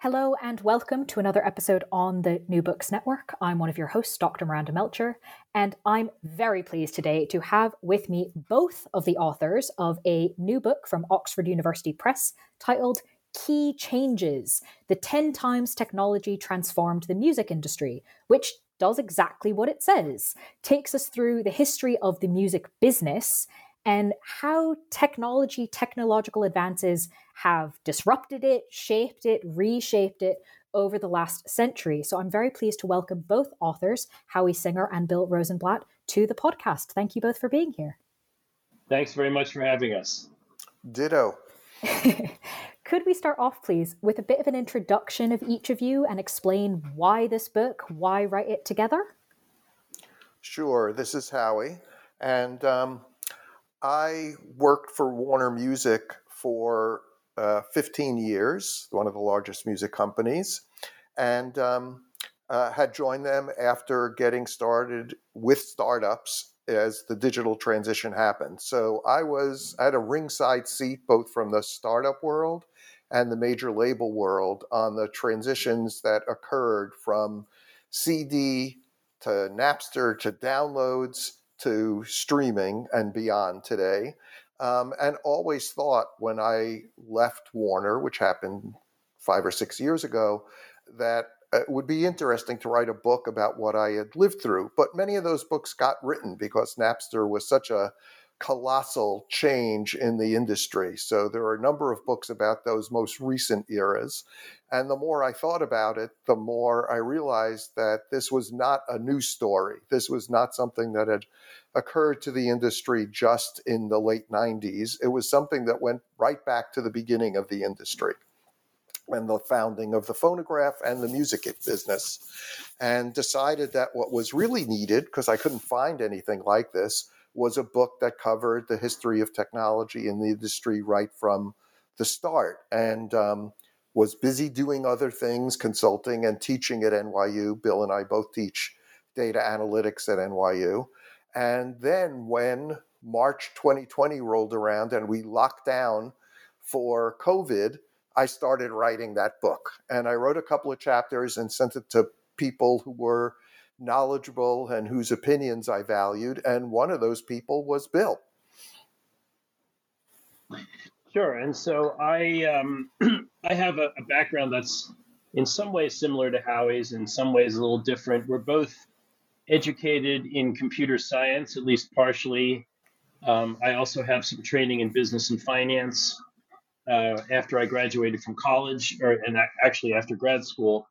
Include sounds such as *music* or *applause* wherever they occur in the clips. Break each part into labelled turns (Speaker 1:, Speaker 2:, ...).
Speaker 1: Hello and welcome to another episode on the New Books Network. I'm one of your hosts, Dr. Miranda Melcher, and I'm very pleased today to have with me both of the authors of a new book from Oxford University Press titled Key Changes The 10 Times Technology Transformed the Music Industry, which does exactly what it says, takes us through the history of the music business and how technology, technological advances have disrupted it, shaped it, reshaped it over the last century. So I'm very pleased to welcome both authors, Howie Singer and Bill Rosenblatt, to the podcast. Thank you both for being here.
Speaker 2: Thanks very much for having us.
Speaker 3: Ditto. *laughs*
Speaker 1: Could we start off, please, with a bit of an introduction of each of you and explain why this book, why write it together?
Speaker 3: Sure. This is Howie. And um, I worked for Warner Music for uh, 15 years, one of the largest music companies, and um, uh, had joined them after getting started with startups as the digital transition happened. So I was at a ringside seat both from the startup world and the major label world on the transitions that occurred from CD to Napster to downloads to streaming and beyond today. Um, and always thought when I left Warner, which happened five or six years ago, that it would be interesting to write a book about what I had lived through. But many of those books got written because Napster was such a colossal change in the industry. So there are a number of books about those most recent eras. And the more I thought about it, the more I realized that this was not a new story. This was not something that had occurred to the industry just in the late 90s. It was something that went right back to the beginning of the industry and the founding of the phonograph and the music business, and decided that what was really needed, because I couldn't find anything like this, was a book that covered the history of technology in the industry right from the start and um, was busy doing other things, consulting and teaching at NYU. Bill and I both teach data analytics at NYU. And then when March 2020 rolled around and we locked down for COVID, I started writing that book. And I wrote a couple of chapters and sent it to people who were knowledgeable and whose opinions I valued. And one of those people was Bill.
Speaker 2: Sure. And so I um, *clears throat* I have a, a, background that's in some ways similar to Howie's, in some ways a little different. We're both educated in computer science, at least partially. Um, I also have some training in business and finance. Uh, after I graduated from college, or and actually after grad school,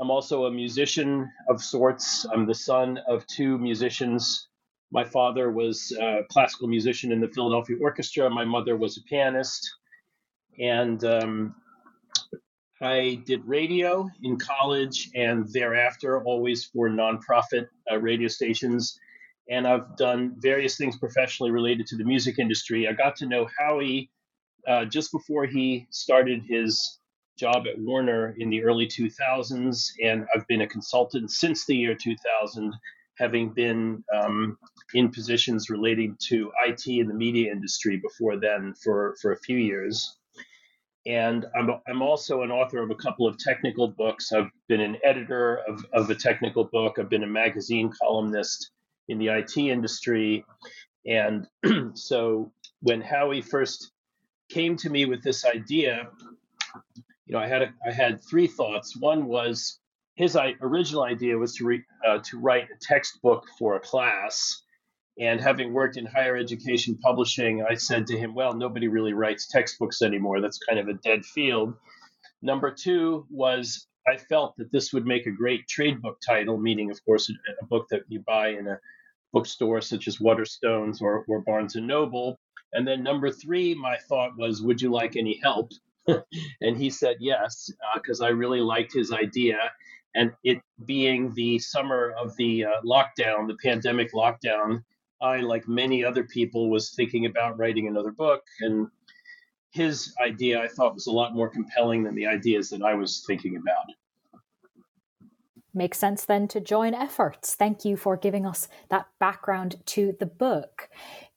Speaker 2: I'm also a musician of sorts. I'm the son of two musicians. My father was a classical musician in the Philadelphia Orchestra. My mother was a pianist. And um, I did radio in college and thereafter, always for nonprofit uh, radio stations. And I've done various things professionally related to the music industry. I got to know Howie uh, just before he started his job at Warner in the early 2000s, and I've been a consultant since the year 2000, having been um, in positions relating to IT and the media industry before then for, for a few years. And I'm, I'm also an author of a couple of technical books. I've been an editor of, of a technical book, I've been a magazine columnist in the IT industry. And *clears throat* so when Howie first came to me with this idea, you know, I had a, I had three thoughts. One was his original idea was to re, uh, to write a textbook for a class. And having worked in higher education publishing, I said to him, "Well, nobody really writes textbooks anymore. That's kind of a dead field." Number two was I felt that this would make a great trade book title, meaning, of course, a, book that you buy in a bookstore such as Waterstones or, or Barnes and Noble. And then number three, my thought was, would you like any help? *laughs* and he said yes, because uh, I really liked his idea. And it being the summer of the uh, lockdown, the pandemic lockdown, I, like many other people, was thinking about writing another book. And his idea I thought was a lot more compelling than the ideas that I was thinking about.
Speaker 1: Makes sense then to join efforts. Thank you for giving us that background to the book.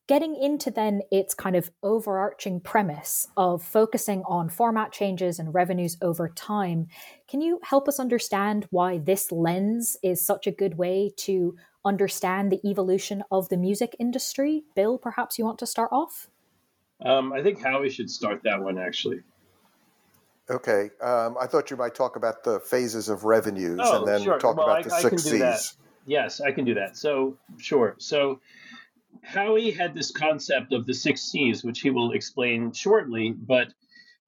Speaker 1: Getting into then its kind of overarching premise of focusing on format changes and revenues over time, can you help us understand why this lens is such a good way to understand the evolution of the music industry? Bill, perhaps you want to start off?
Speaker 2: Um, I think Howie should start that one actually.
Speaker 3: Okay. Um, I thought you might talk about the phases of revenues
Speaker 2: oh,
Speaker 3: and then
Speaker 2: sure.
Speaker 3: talk
Speaker 2: well,
Speaker 3: about
Speaker 2: I,
Speaker 3: the
Speaker 2: I
Speaker 3: six C's.
Speaker 2: Yes, I can do that. So, sure. So, Howie had this concept of the six C's, which he will explain shortly. But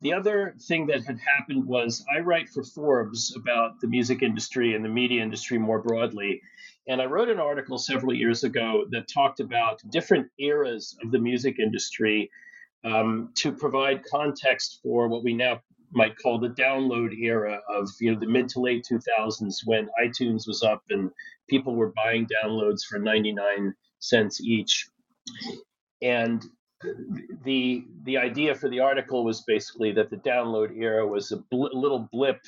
Speaker 2: the other thing that had happened was I write for Forbes about the music industry and the media industry more broadly. And I wrote an article several years ago that talked about different eras of the music industry um, to provide context for what we now might call the download era of you know the mid to late 2000s when iTunes was up and people were buying downloads for 99 cents each. And the the idea for the article was basically that the download era was a bl- little blip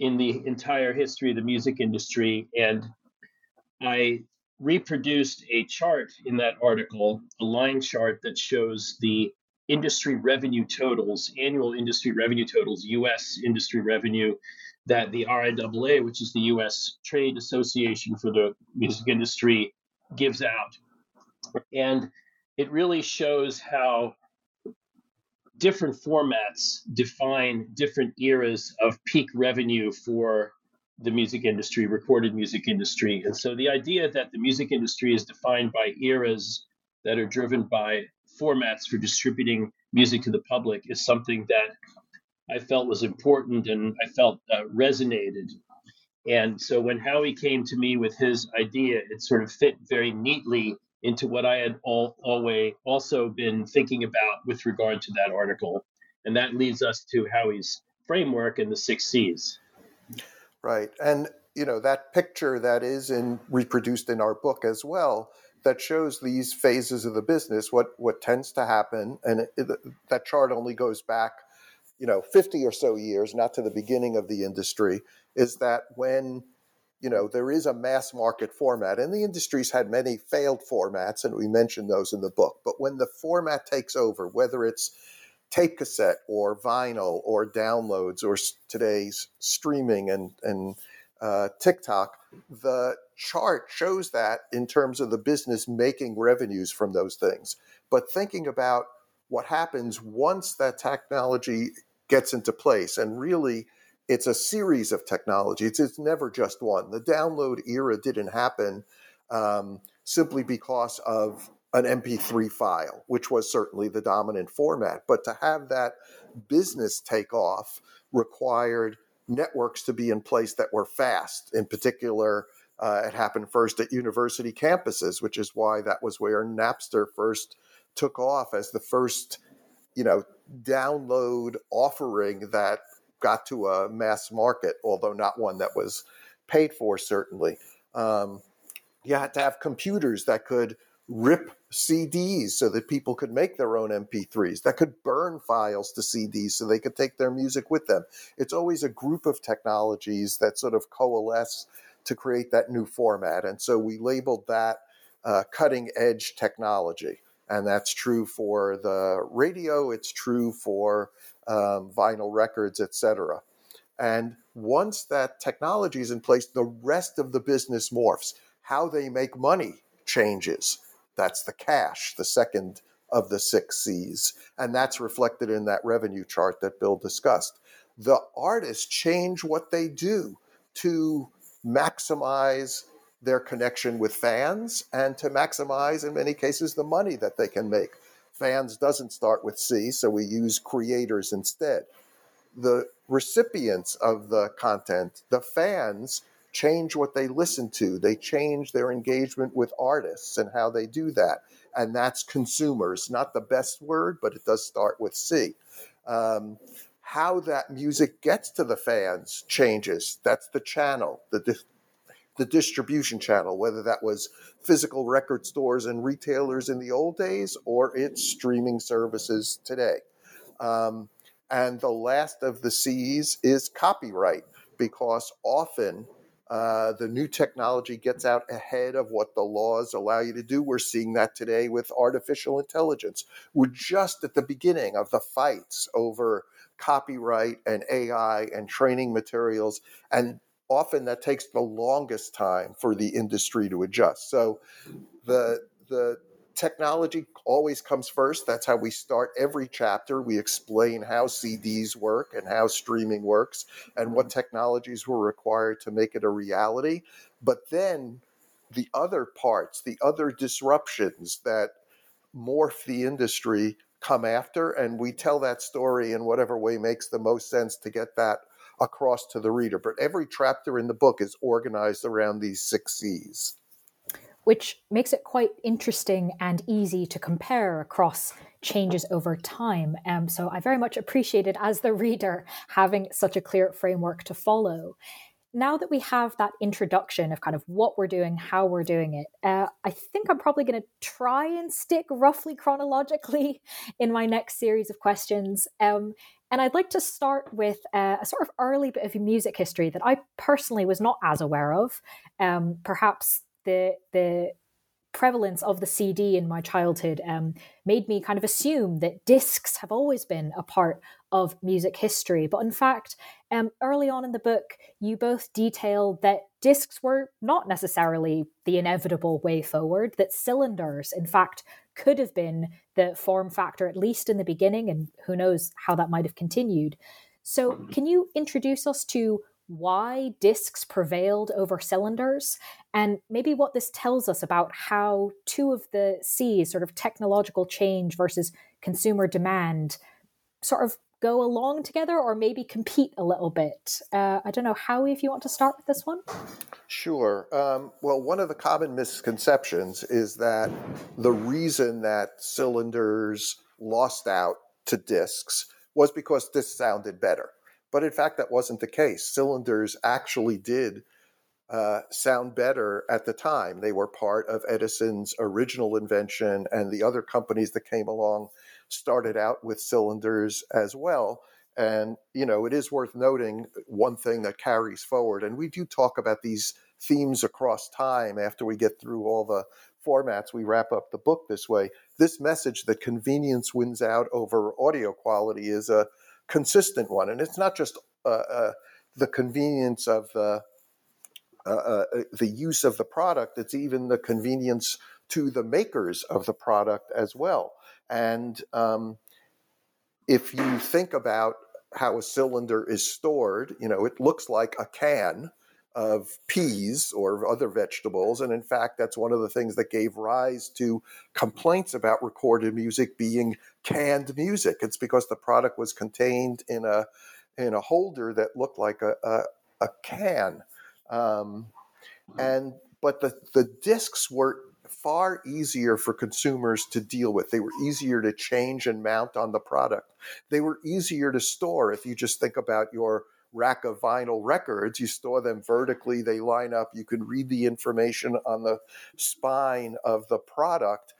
Speaker 2: in the entire history of the music industry. And I reproduced a chart in that article, a line chart that shows the industry revenue totals, annual industry revenue totals, US industry revenue that the RIAA, which is the US Trade Association for the music industry, gives out. And it really shows how different formats define different eras of peak revenue for the music industry, recorded music industry. And so the idea that the music industry is defined by eras that are driven by formats for distributing music to the public is something that I felt was important and I felt uh, resonated. And so when Howie came to me with his idea, it sort of fit very neatly into what I had all, always also been thinking about with regard to that article. And that leads us to Howie's framework and the six C's.
Speaker 3: Right. And, you know, that picture that is in reproduced in our book as well that shows these phases of the business, what, what tends to happen. And it, it, that chart only goes back, you know, 50 or so years, not to the beginning of the industry, is that when you know there is a mass market format and the industry's had many failed formats and we mentioned those in the book but when the format takes over whether it's tape cassette or vinyl or downloads or today's streaming and and uh, TikTok, the chart shows that in terms of the business making revenues from those things. But thinking about what happens once that technology gets into place, and really, it's a series of technologies. It's, it's never just one. The download era didn't happen um, simply because of an MP3 file, which was certainly the dominant format. But to have that business take off required networks to be in place that were fast. In particular, uh, it happened first at university campuses, which is why that was where Napster first took off as the first, you know, download offering that got to a mass market, although not one that was paid for, certainly. Um, you had to have computers that could rip CDs so that people could make their own MP3s, that could burn files to CDs so they could take their music with them. It's always a group of technologies that sort of coalesce to create that new format. And so we labeled that uh, cutting edge technology. And that's true for the radio, it's true for um, vinyl records, et cetera. And once that technology is in place, the rest of the business morphs. How they make money changes that's the cash, the second of the six C's. And that's reflected in that revenue chart that Bill discussed. The artists change what they do to maximize their connection with fans and to maximize, in many cases, the money that they can make. Fans doesn't start with C, so we use creators instead. The recipients of the content, the fans, change what they listen to. They change their engagement with artists and how they do that. And that's consumers, not the best word, but it does start with C. Um, how that music gets to the fans changes. That's the channel, the, the distribution channel, whether that was physical record stores and retailers in the old days or it's streaming services today. Um, and the last of the C's is copyright, because often uh, the new technology gets out ahead of what the laws allow you to do. We're seeing that today with artificial intelligence. We're just at the beginning of the fights over copyright and AI and training materials. And often that takes the longest time for the industry to adjust. So the the technology always comes first. That's how we start every chapter. We explain how CDs work and how streaming works and what technologies were required to make it a reality. But then the other parts, the other disruptions that morph the industry come after, and we tell that story in whatever way makes the most sense to get that across to the reader. But every chapter in the book is organized around these six C's
Speaker 1: which makes it quite interesting and easy to compare across changes over time. Um, so I very much appreciated, as the reader, having such a clear framework to follow. Now that we have that introduction of kind of what we're doing, how we're doing it, uh, I think I'm probably going to try and stick roughly chronologically *laughs* in my next series of questions. Um, and I'd like to start with uh, a sort of early bit of music history that I personally was not as aware of. Um, perhaps the the prevalence of the CD in my childhood um, made me kind of assume that discs have always been a part of music history. But in fact, um, early on in the book, you both detail that discs were not necessarily the inevitable way forward, that cylinders, in fact, could have been the form factor, at least in the beginning, and who knows how that might have continued. So, mm-hmm. can you introduce us to why discs prevailed over cylinders and maybe what this tells us about how two of the C's, sort of technological change versus consumer demand, sort of go along together or maybe compete a little bit. Uh, I don't know, Howie, if you want to start with this one?
Speaker 3: Sure. Um, well, one of the common misconceptions is that the reason that cylinders lost out to discs was because this sounded better. But in fact, that wasn't the case. Cylinders actually did uh, sound better at the time. They were part of Edison's original invention, and the other companies that came along started out with cylinders as well. And, you know, it is worth noting one thing that carries forward, and we do talk about these themes across time after we get through all the formats. We wrap up the book this way. This message that convenience wins out over audio quality is a consistent one. And it's not just uh, uh, the convenience of the uh, uh, the use of the product; it's even the convenience to the makers of the product as well. And um, if you think about how a cylinder is stored, you know, it looks like a can of peas or other vegetables. And in fact, that's one of the things that gave rise to complaints about recorded music being canned music. It's because the product was contained in a in a holder that looked like a, a, a can. Um, and but the, the discs were far easier for consumers to deal with. They were easier to change and mount on the product. They were easier to store if you just think about your rack of vinyl records. You store them vertically, they line up. You can read the information on the spine of the product.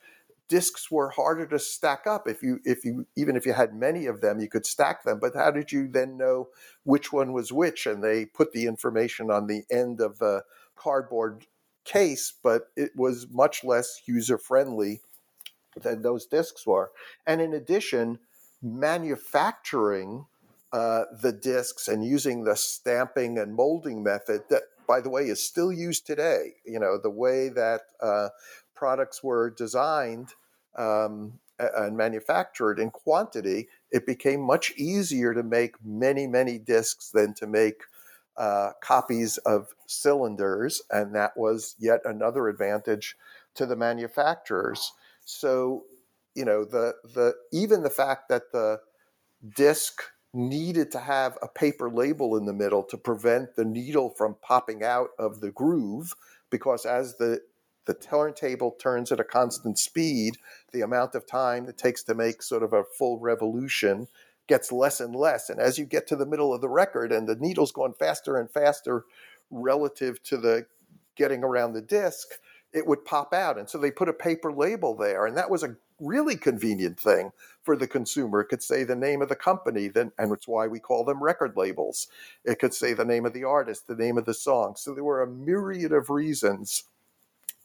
Speaker 3: Discs were harder to stack up. If you, if you, even if you had many of them, you could stack them. But how did you then know which one was which? And they put the information on the end of the cardboard case, but it was much less user friendly than those discs were. And in addition, manufacturing uh, the discs and using the stamping and molding method that, by the way, is still used today. You know, the way that uh, products were designed um, and manufactured in quantity, it became much easier to make many, many discs than to make uh, copies of cylinders, and that was yet another advantage to the manufacturers. So, you know, the the even the fact that the disc needed to have a paper label in the middle to prevent the needle from popping out of the groove, because as the the turntable turns at a constant speed, the amount of time it takes to make sort of a full revolution gets less and less. And as you get to the middle of the record and the needle's going faster and faster relative to the getting around the disc, it would pop out. And so they put a paper label there. And that was a really convenient thing for the consumer. It could say the name of the company, then, and it's why we call them record labels. It could say the name of the artist, the name of the song. So there were a myriad of reasons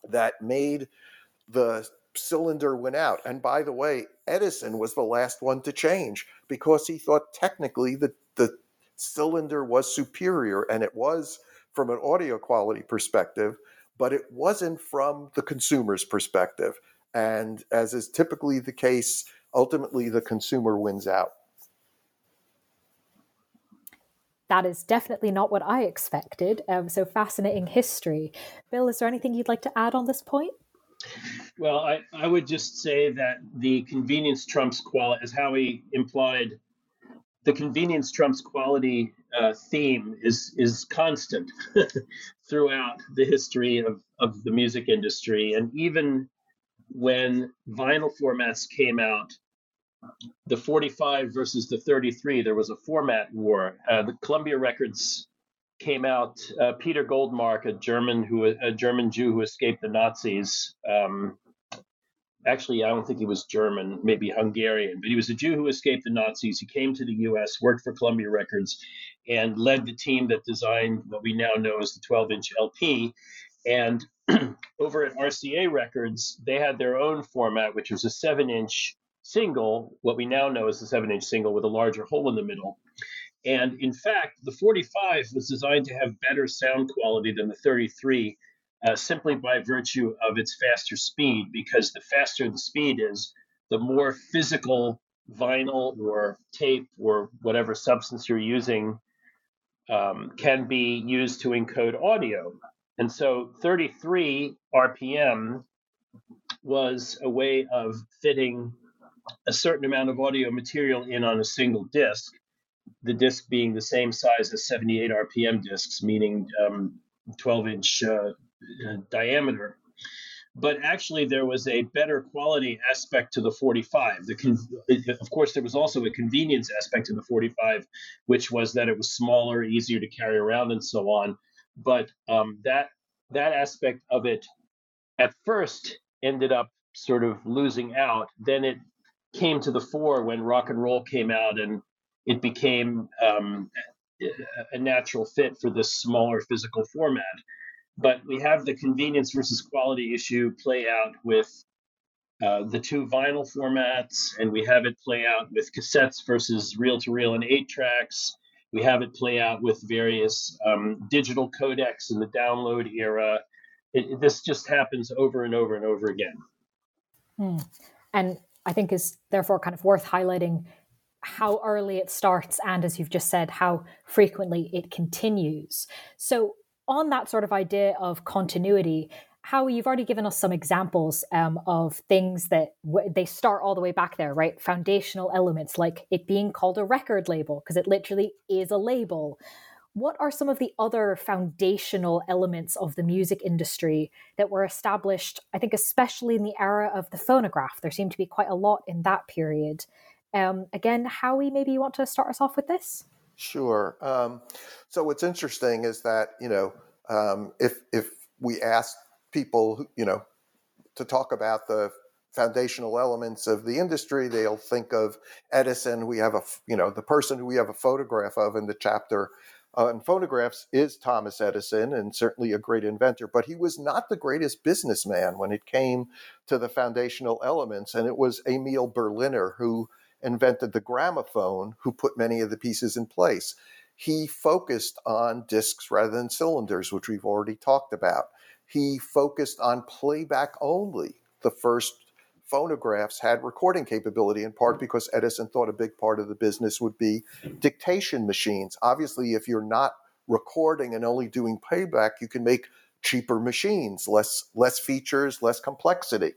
Speaker 3: that made the cylinder went out. And by the way, Edison was the last one to change because he thought technically that the cylinder was superior and it was from an audio quality perspective, but it wasn't from the consumer's perspective. And as is typically the case, ultimately the consumer wins out.
Speaker 1: That is definitely not what I expected. Um, so fascinating history. Bill, is there anything you'd like to add on this point?
Speaker 2: Well, I, I would just say that the convenience trumps quality, as Howie implied, the convenience trumps quality uh, theme is is constant *laughs* throughout the history of, of the music industry. And even when vinyl formats came out, the 45 versus the 33, there was a format war. Uh, the Columbia Records came out. Uh, Peter Goldmark, a German who a German Jew who escaped the Nazis. Um, actually, I don't think he was German, maybe Hungarian, but he was a Jew who escaped the Nazis. He came to the U.S., worked for Columbia Records, and led the team that designed what we now know as the 12-inch LP. And *clears throat* over at RCA Records, they had their own format, which was a seven-inch single, what we now know as the seven-inch single with a larger hole in the middle. And in fact, the 45 was designed to have better sound quality than the 33 uh, simply by virtue of its faster speed, because the faster the speed is, the more physical vinyl or tape or whatever substance you're using um, can be used to encode audio. And so 33 RPM was a way of fitting a certain amount of audio material in on a single disc the disc being the same size as 78 RPM discs, meaning um, 12 inch uh, uh, diameter. But actually, there was a better quality aspect to the 45. The con- of course, there was also a convenience aspect to the 45, which was that it was smaller, easier to carry around, and so on. But um, that that aspect of it, at first, ended up sort of losing out. Then it came to the fore when rock and roll came out and it became um, a natural fit for this smaller physical format. But we have the convenience versus quality issue play out with uh, the two vinyl formats, and we have it play out with cassettes versus reel to reel and eight tracks. We have it play out with various um, digital codecs in the download era. It, this just happens over and over and over again.
Speaker 1: Hmm. And I think is therefore kind of worth highlighting how early it starts and as you've just said how frequently it continues. So on that sort of idea of continuity how you've already given us some examples um, of things that w- they start all the way back there right? Foundational elements like it being called a record label because it literally is a label. What are some of the other foundational elements of the music industry that were established i think especially in the era of the phonograph? There seemed to be quite a lot in that period um, again, Howie, maybe you want to start us off with this?
Speaker 3: Sure. Um, so what's interesting is that you know um, if if we ask people you know to talk about the foundational elements of the industry, they'll think of Edison. We have a you know the person who we have a photograph of in the chapter on phonographs is Thomas Edison, and certainly a great inventor. But he was not the greatest businessman when it came to the foundational elements, and it was Emil Berliner who invented the gramophone who put many of the pieces in place. He focused on discs rather than cylinders, which we've already talked about. He focused on playback only. The first phonographs had recording capability, in part because Edison thought a big part of the business would be dictation machines. Obviously, if you're not recording and only doing playback, you can make cheaper machines, less less features, less complexity.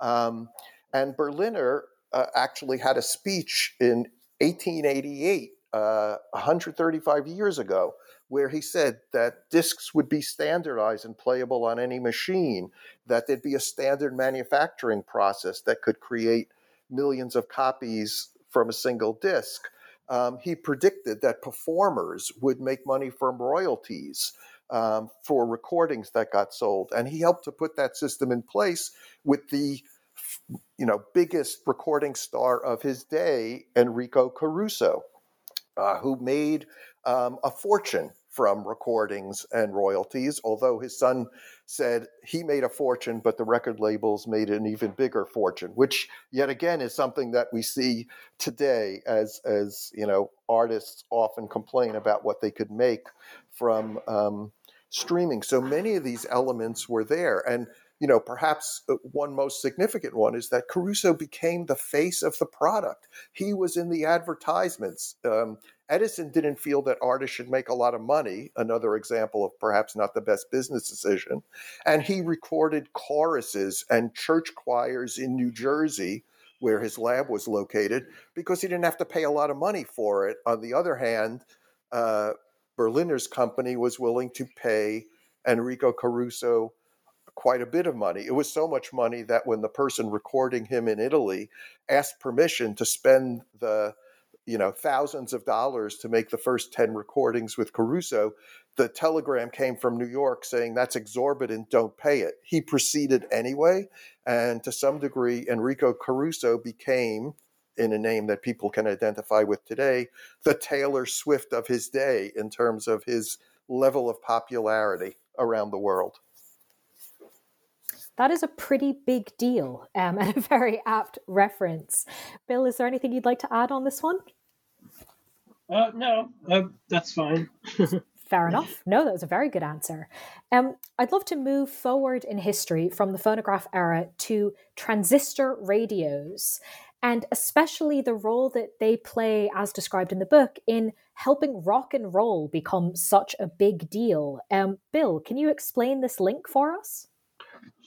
Speaker 3: Um, and Berliner uh, actually had a speech in 1888, uh, 135 years ago, where he said that discs would be standardized and playable on any machine, that there'd be a standard manufacturing process that could create millions of copies from a single disc. Um, he predicted that performers would make money from royalties um, for recordings that got sold, and he helped to put that system in place with the you know biggest recording star of his day, Enrico Caruso, uh, who made um, a fortune from recordings and royalties, although his son said he made a fortune, but the record labels made an even bigger fortune, which yet again is something that we see today as, as you know, artists often complain about what they could make from um, streaming. So many of these elements were there. And you know, perhaps uh, one most significant one is that Caruso became the face of the product. He was in the advertisements. Um, Edison didn't feel that artists should make a lot of money, another example of perhaps not the best business decision. And he recorded choruses and church choirs in New Jersey, where his lab was located, because he didn't have to pay a lot of money for it. On the other hand, uh, Berliner's company was willing to pay Enrico Caruso quite a bit of money. It was so much money that when the person recording him in Italy asked permission to spend the you know thousands of dollars to make the first 10 recordings with Caruso, the telegram came from New York saying that's exorbitant, don't pay it. He proceeded anyway, and to some degree Enrico Caruso became in a name that people can identify with today, the Taylor Swift of his day in terms of his level of popularity around the world
Speaker 1: that is a pretty big deal um, *laughs* and a very apt reference. Bill, is there anything you'd like to add on this one?
Speaker 2: Uh, no, uh, that's fine. *laughs*
Speaker 1: Fair *laughs* enough. No, that was a very good answer. Um, I'd love to move forward in history from the phonograph era to transistor radios, and especially the role that they play, as described in the book, in helping rock and roll become such a big deal. Um, Bill, can you explain this link for us?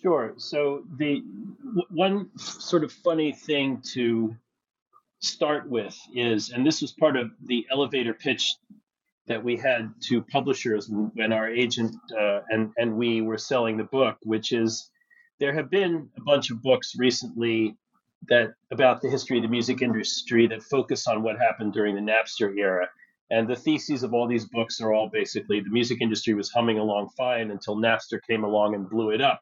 Speaker 2: Sure. So the w- one sort of funny thing to start with is, and this was part of the elevator pitch that we had to publishers when our agent uh, and and we were selling the book, which is there have been a bunch of books recently that about the history of the music industry that focus on what happened during the Napster era. And the theses of all these books are all basically the music industry was humming along fine until Napster came along and blew it up.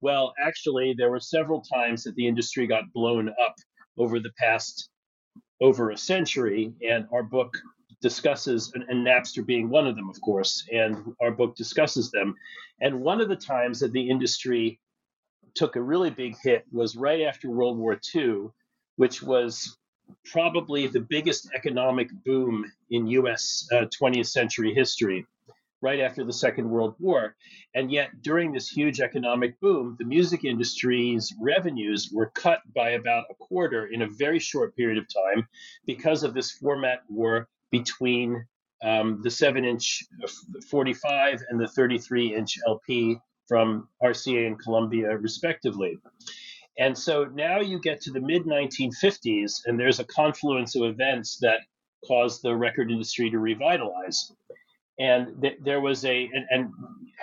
Speaker 2: Well, actually, there were several times that the industry got blown up over the past over a century, and our book discusses, and, and Napster being one of them, of course, and our book discusses them. And one of the times that the industry took a really big hit was right after World War II, which was probably the biggest economic boom in US uh, 20th century history right after the Second World War. And yet, during this huge economic boom, the music industry's revenues were cut by about a quarter in a very short period of time because of this format war between um, the 7 inch 45 and the 33 inch LP from RCA and Columbia, respectively. And so now you get to the mid 1950s, and there's a confluence of events that caused the record industry to revitalize. And th- there was a, and, and,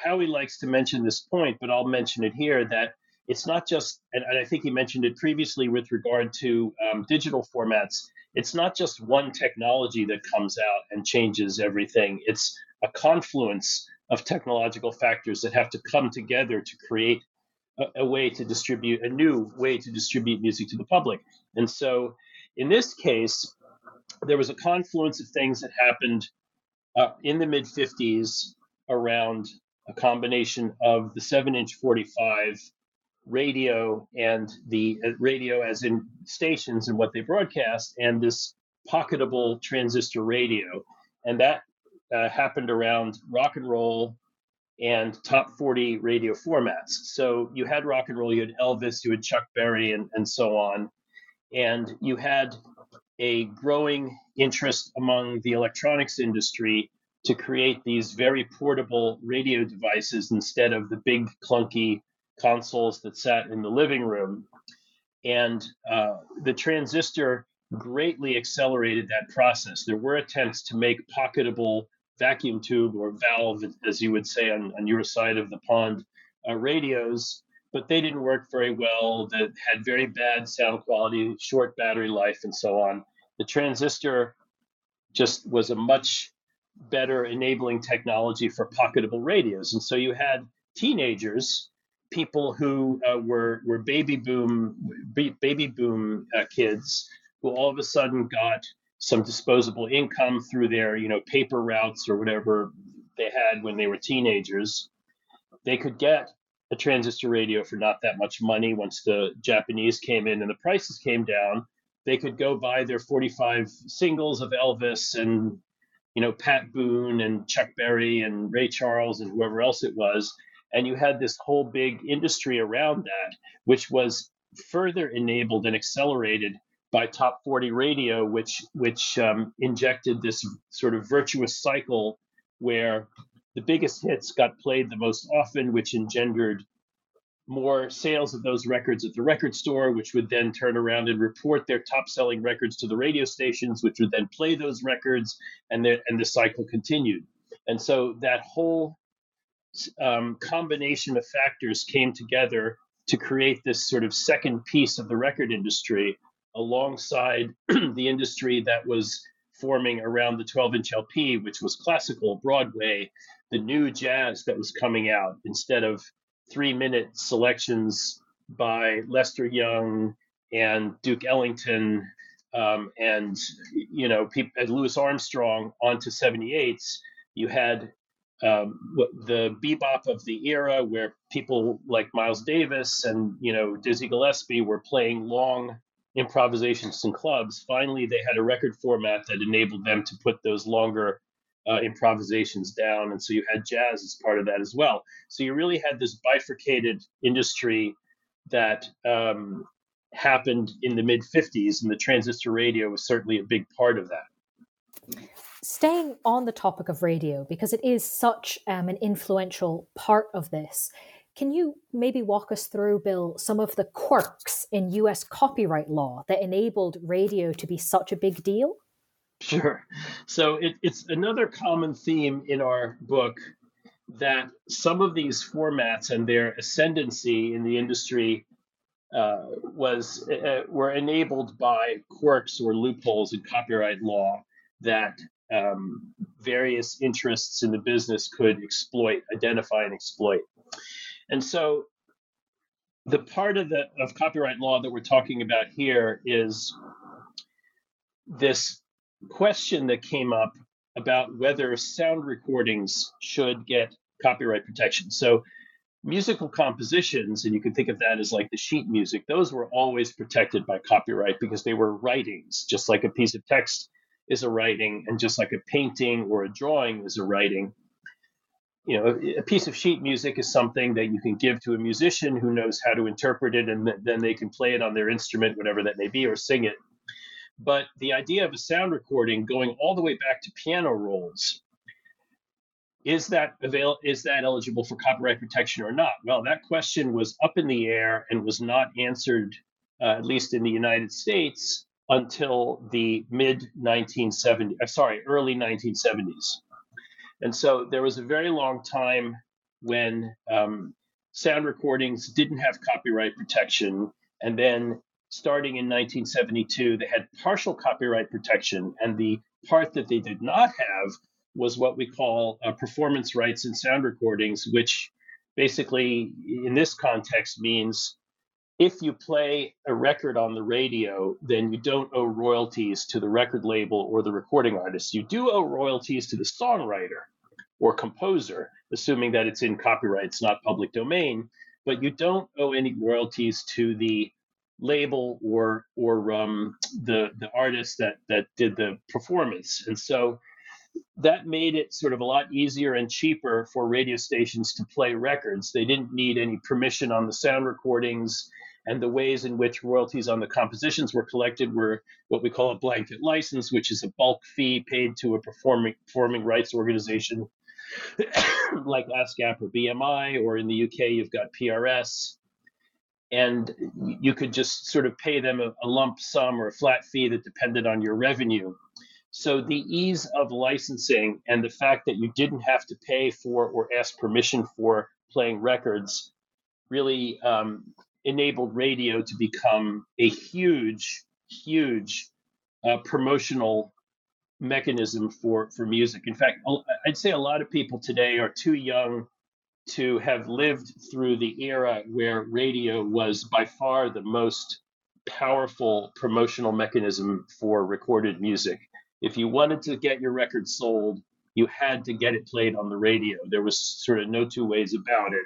Speaker 2: Howie likes to mention this point, but I'll mention it here that it's not just, and, I think he mentioned it previously with regard to um, digital formats, it's not just one technology that comes out and changes everything. It's a confluence of technological factors that have to come together to create a, a way to distribute, a new way to distribute music to the public. And so in this case, there was a confluence of things that happened uh, in the mid 50s around a combination of the 7 inch 45 radio and the uh, radio as in stations and what they broadcast and this pocketable transistor radio and that uh, happened around rock and roll and top 40 radio formats. So you had rock and roll, you had Elvis, you had Chuck Berry, and, and so on. And you had a growing interest among the electronics industry to create these very portable radio devices instead of the big clunky consoles that sat in the living room. And uh, the transistor greatly accelerated that process. There were attempts to make pocketable vacuum tube or valve, as you would say on, on your side of the pond, uh, radios, but they didn't work very well. That had very bad sound quality, short battery life, and so on. The transistor just was a much better enabling technology for pocketable radios, and so you had teenagers, people who uh, were were baby boom baby boom uh, kids, who all of a sudden got some disposable income through their, you know, paper routes or whatever they had when they were teenagers. They could get a transistor radio for not that much money once the Japanese came in and the prices came down. They could go buy their 45 singles of Elvis and, you know, Pat Boone and Chuck Berry and Ray Charles and whoever else it was. And you had this whole big industry around that, which was further enabled and accelerated by Top 40 Radio, which which um, injected this sort of virtuous cycle where the biggest hits got played the most often, which engendered more sales of those records at the record store, which would then turn around and report their top selling records to the radio stations, which would then play those records, and the, and the cycle continued. And so that whole um, combination of factors came together to create this sort of second piece of the record industry alongside *clears throat* the industry that was forming around the 12 inch LP, which was classical Broadway, the new jazz that was coming out instead of three minute selections by Lester Young and Duke Ellington um, and you know Louis Armstrong onto 78s. You had um, the bebop of the era where people like Miles Davis and you know Dizzy Gillespie were playing long improvisations in clubs, finally they had a record format that enabled them to put those longer uh, improvisations down. And so you had jazz as part of that as well. So you really had this bifurcated industry that um, happened in the mid 50s, and the transistor radio was certainly a big part of that.
Speaker 1: Staying on the topic of radio, because it is such um, an influential part of this, can you maybe walk us through, Bill, some of the quirks in US copyright law that enabled radio to be such a big deal?
Speaker 2: Sure. So it, it's another common theme in our book that some of these formats and their ascendancy in the industry uh, was uh, were enabled by quirks or loopholes in copyright law that um, various interests in the business could exploit, identify, and exploit. And so the part of the of copyright law that we're talking about here is this question that came up about whether sound recordings should get copyright protection. So musical compositions, and you can think of that as like the sheet music, those were always protected by copyright because they were writings, just like a piece of text is a writing, and just like a painting or a drawing is a writing you know, a piece of sheet music is something that you can give to a musician who knows how to interpret it, and then they can play it on their instrument, whatever that may be, or sing it. But the idea of a sound recording going all the way back to piano rolls is that avail is that eligible for copyright protection or not? Well, that question was up in the air and was not answered, uh, at least in the United States, until the mid 1970s. Uh, sorry, early 1970s. And so there was a very long time when um, sound recordings didn't have copyright protection. And then starting in 1972, they had partial copyright protection. And the part that they did not have was what we call uh, performance rights in sound recordings, which basically, in this context, means if you play a record on the radio, then you don't owe royalties to the record label or the recording artist. You do owe royalties to the songwriter or composer, assuming that it's in copyright, it's not public domain, but you don't owe any royalties to the label or or um, the the artist that that did the performance. And so that made it sort of a lot easier and cheaper for radio stations to play records. They didn't need any permission on the sound recordings, and the ways in which royalties on the compositions were collected were what we call a blanket license, which is a bulk fee paid to a performing performing rights organization *coughs* like ASCAP or BMI, or in the UK you've got PRS. And you could just sort of pay them a, a lump sum or a flat fee that depended on your revenue. So the ease of licensing and the fact that you didn't have to pay for or ask permission for playing records really um, enabled radio to become a huge, huge uh, promotional mechanism for for music. In fact, I'd say a lot of people today are too young to have lived through the era where radio was by far the most powerful promotional mechanism for recorded music if you wanted to get your record sold, you had to get it played on the radio. There was sort of no two ways about it.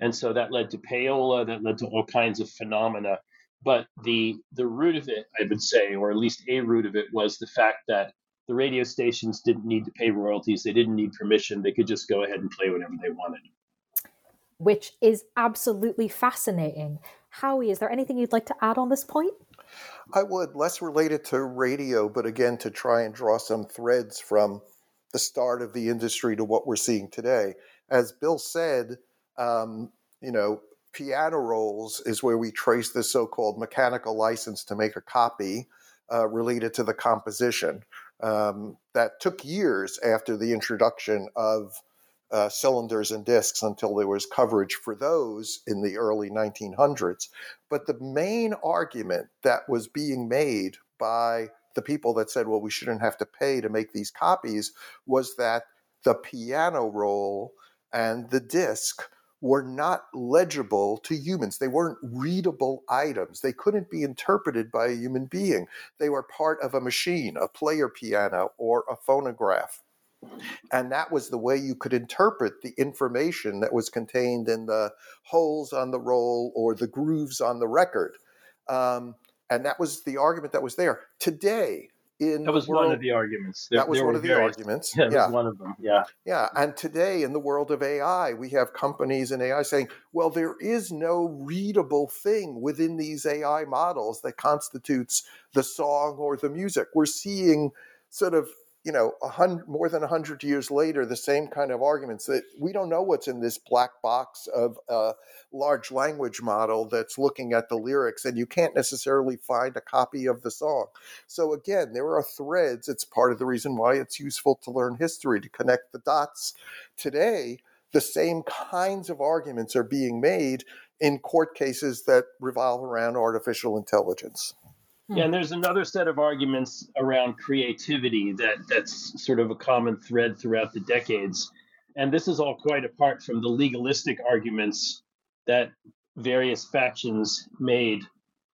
Speaker 2: And so that led to payola, that led to all kinds of phenomena. But the the root of it, I would say, or at least a root of it, was the fact that the radio stations didn't need to pay royalties. They didn't need permission. They could just go ahead and play whatever they wanted.
Speaker 1: Which is absolutely fascinating. Howie, is there anything you'd like to add on this point?
Speaker 3: I would, less related to radio, but again, to try and draw some threads from the start of the industry to what we're seeing today. As Bill said, um, you know, piano rolls is where we trace the so called mechanical license to make a copy uh, related to the composition. Um, that took years after the introduction of uh, cylinders and discs until there was coverage for those in the early 1900s. But the main argument that was being made by the people that said, well, we shouldn't have to pay to make these copies was that the piano roll and the disc were not legible to humans. They weren't readable items. They couldn't be interpreted by a human being. They were part of a machine, a player piano, or a phonograph. And that was the way you could interpret the information that was contained in the holes on the roll or the grooves on the record. Um, and that was the argument that was there. Today, in
Speaker 2: that was
Speaker 3: world,
Speaker 2: one of the arguments. There,
Speaker 3: that was one of the various, arguments. *laughs*
Speaker 2: Yeah, yeah. one of them. Yeah,
Speaker 3: yeah. And today, in the world of AI, we have companies in AI saying, "Well, there is no readable thing within these AI models that constitutes the song or the music." We're seeing sort of you know, a hundred, more than a 100 years later, the same kind of arguments that we don't know what's in this black box of a large language model that's looking at the lyrics, and you can't necessarily find a copy of the song. So, again, there are threads. It's part of the reason why it's useful to learn history, to connect the dots. Today, the same kinds of arguments are being made in court cases that revolve around artificial intelligence.
Speaker 2: Yeah, and there's another set of arguments around creativity that that's sort of a common thread throughout the decades. And this is all quite apart from the legalistic arguments that various factions made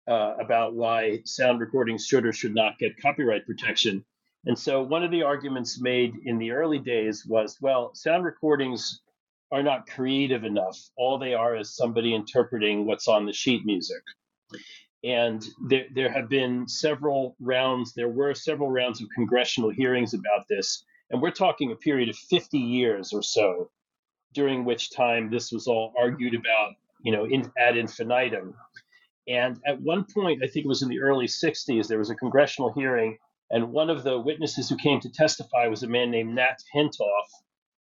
Speaker 2: uh, about why sound recordings should or should not get copyright protection. And so, one of the arguments made in the early days was well, sound recordings are not creative enough. All they are is somebody interpreting what's on the sheet music. And there, there have been several rounds, there were several rounds of congressional hearings about this. And we're talking a period of 50 years or so, during which time this was all argued about, you know, in, ad infinitum. And at one point, I think it was in the early 60s, there was a congressional hearing, and one of the witnesses who came to testify was a man named Nat Hentoff,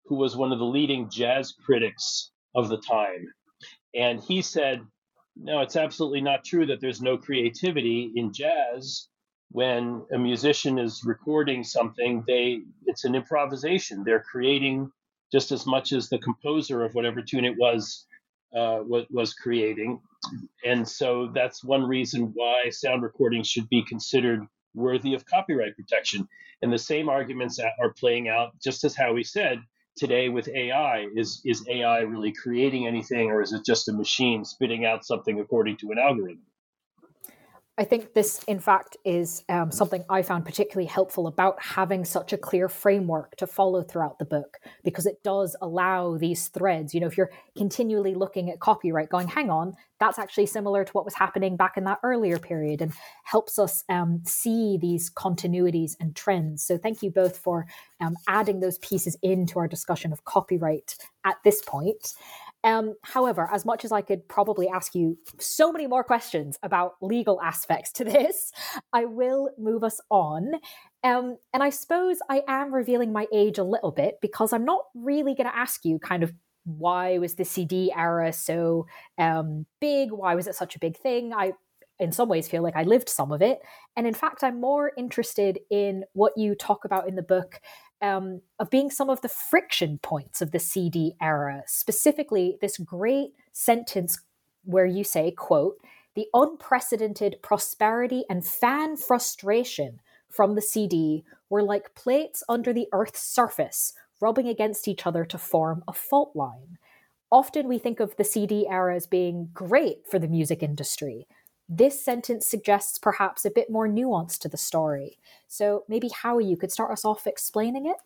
Speaker 2: who was one of the leading jazz critics of the time. And he said no, it's absolutely not true that there's no creativity in jazz. When a musician is recording something, they it's an improvisation. They're creating just as much as the composer of whatever tune it was uh, was, was creating. And so that's one reason why sound recordings should be considered worthy of copyright protection. And the same arguments are playing out, just as Howie said, today with AI is is AI really creating anything or is it just a machine spitting out something according to an algorithm?
Speaker 1: I think this, in fact, is um, something I found particularly helpful about having such a clear framework to follow throughout the book, because it does allow these threads. You know, if you're continually looking at copyright, going, hang on, that's actually similar to what was happening back in that earlier period, and helps us um, see these continuities and trends. So, thank you both for um, adding those pieces into our discussion of copyright at this point. Um, however, as much as I could probably ask you so many more questions about legal aspects to *laughs* this, I will move us on. Um, and I suppose I am revealing my age a little bit because I'm not really going to ask you kind of why was the CD era so um, big? Why was it such a big thing? I, in some ways, feel like I lived some of it. And in fact, I'm more interested in what you talk about in the book um, of being some of the friction points of the CD era, specifically this great sentence where you say, quote, the unprecedented prosperity and fan frustration from the CD were like plates under the Earth's surface, rubbing against each other to form a fault line. Often we think of the CD era as being great for the music industry, this sentence suggests perhaps a bit more nuance to the story. So maybe Howie, you could start us off explaining it.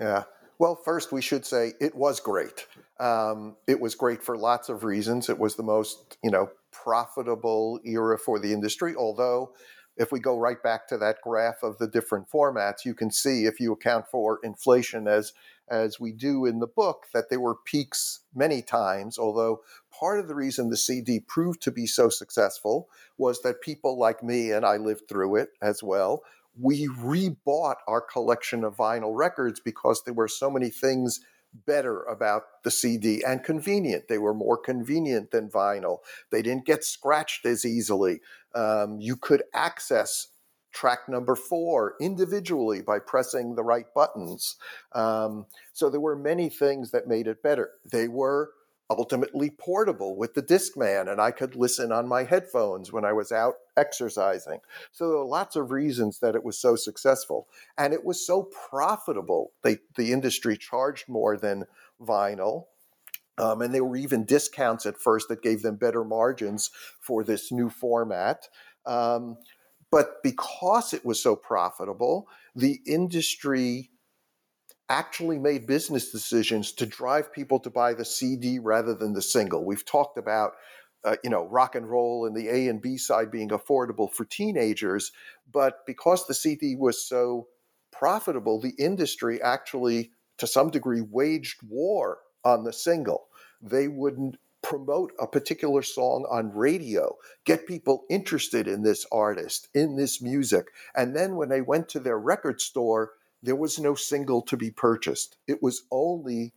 Speaker 3: Yeah. Well, first we should say it was great. Um, it was great for lots of reasons. It was the most, you know, profitable era for the industry. Although, if we go right back to that graph of the different formats, you can see if you account for inflation as as we do in the book, that there were peaks many times, although part of the reason the CD proved to be so successful was that people like me, and I lived through it as well, we rebought our collection of vinyl records because there were so many things better about the CD and convenient. They were more convenient than vinyl. They didn't get scratched as easily. Um, you could access track number four individually by pressing the right buttons. Um, so there were many things that made it better. They were ultimately portable with the Discman, and I could listen on my headphones when I was out exercising. So there were lots of reasons that it was so successful, and it was so profitable. They, the industry charged more than vinyl. Um, and there were even discounts at first that gave them better margins for this new format. Um, but because it was so profitable, the industry actually made business decisions to drive people to buy the CD rather than the single. We've talked about uh, you know rock and roll and the A and B side being affordable for teenagers, but because the CD was so profitable, the industry actually to some degree waged war on the single. They wouldn't promote a particular song on radio, get people interested in this artist, in this music. And then when they went to their record store, there was no single to be purchased. It was only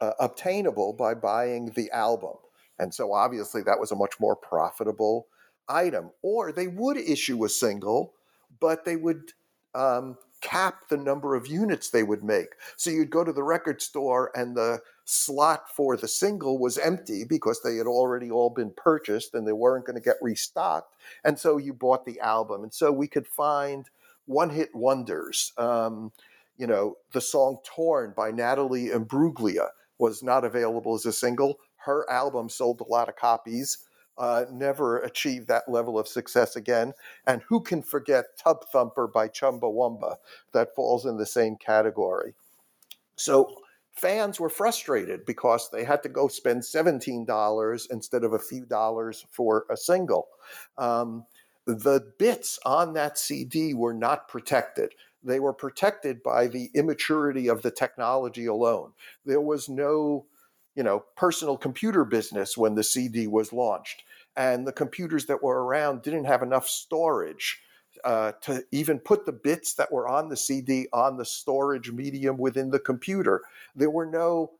Speaker 3: uh, obtainable by buying the album. And so obviously that was a much more profitable item. Or they would issue a single, but they would um, cap the number of units they would make. So you'd go to the record store and the slot for the single was empty because they had already all been purchased and they weren't going to get restocked. And so you bought the album. And so we could find one hit wonders. Um, you know, the song Torn by Natalie Imbruglia was not available as a single. Her album sold a lot of copies uh, never achieved that level of success again. And who can forget Tub Thumper by Chumbawamba? That falls in the same category. So fans were frustrated because they had to go spend $17 instead of a few dollars for a single. Um, the bits on that CD were not protected. They were protected by the immaturity of the technology alone. There was no you know, personal computer business when the CD was launched. And the computers that were around didn't have enough storage uh, to even put the bits that were on the CD on the storage medium within the computer. There were no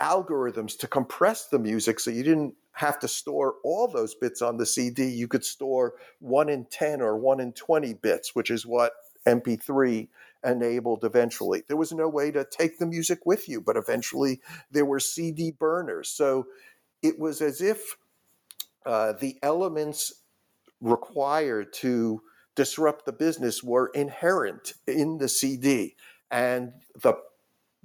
Speaker 3: algorithms to compress the music, so you didn't have to store all those bits on the CD. You could store one in 10 or one in 20 bits, which is what MP3 enabled eventually. There was no way to take the music with you, but eventually there were CD burners. So it was as if uh, the elements required to disrupt the business were inherent in the CD. And the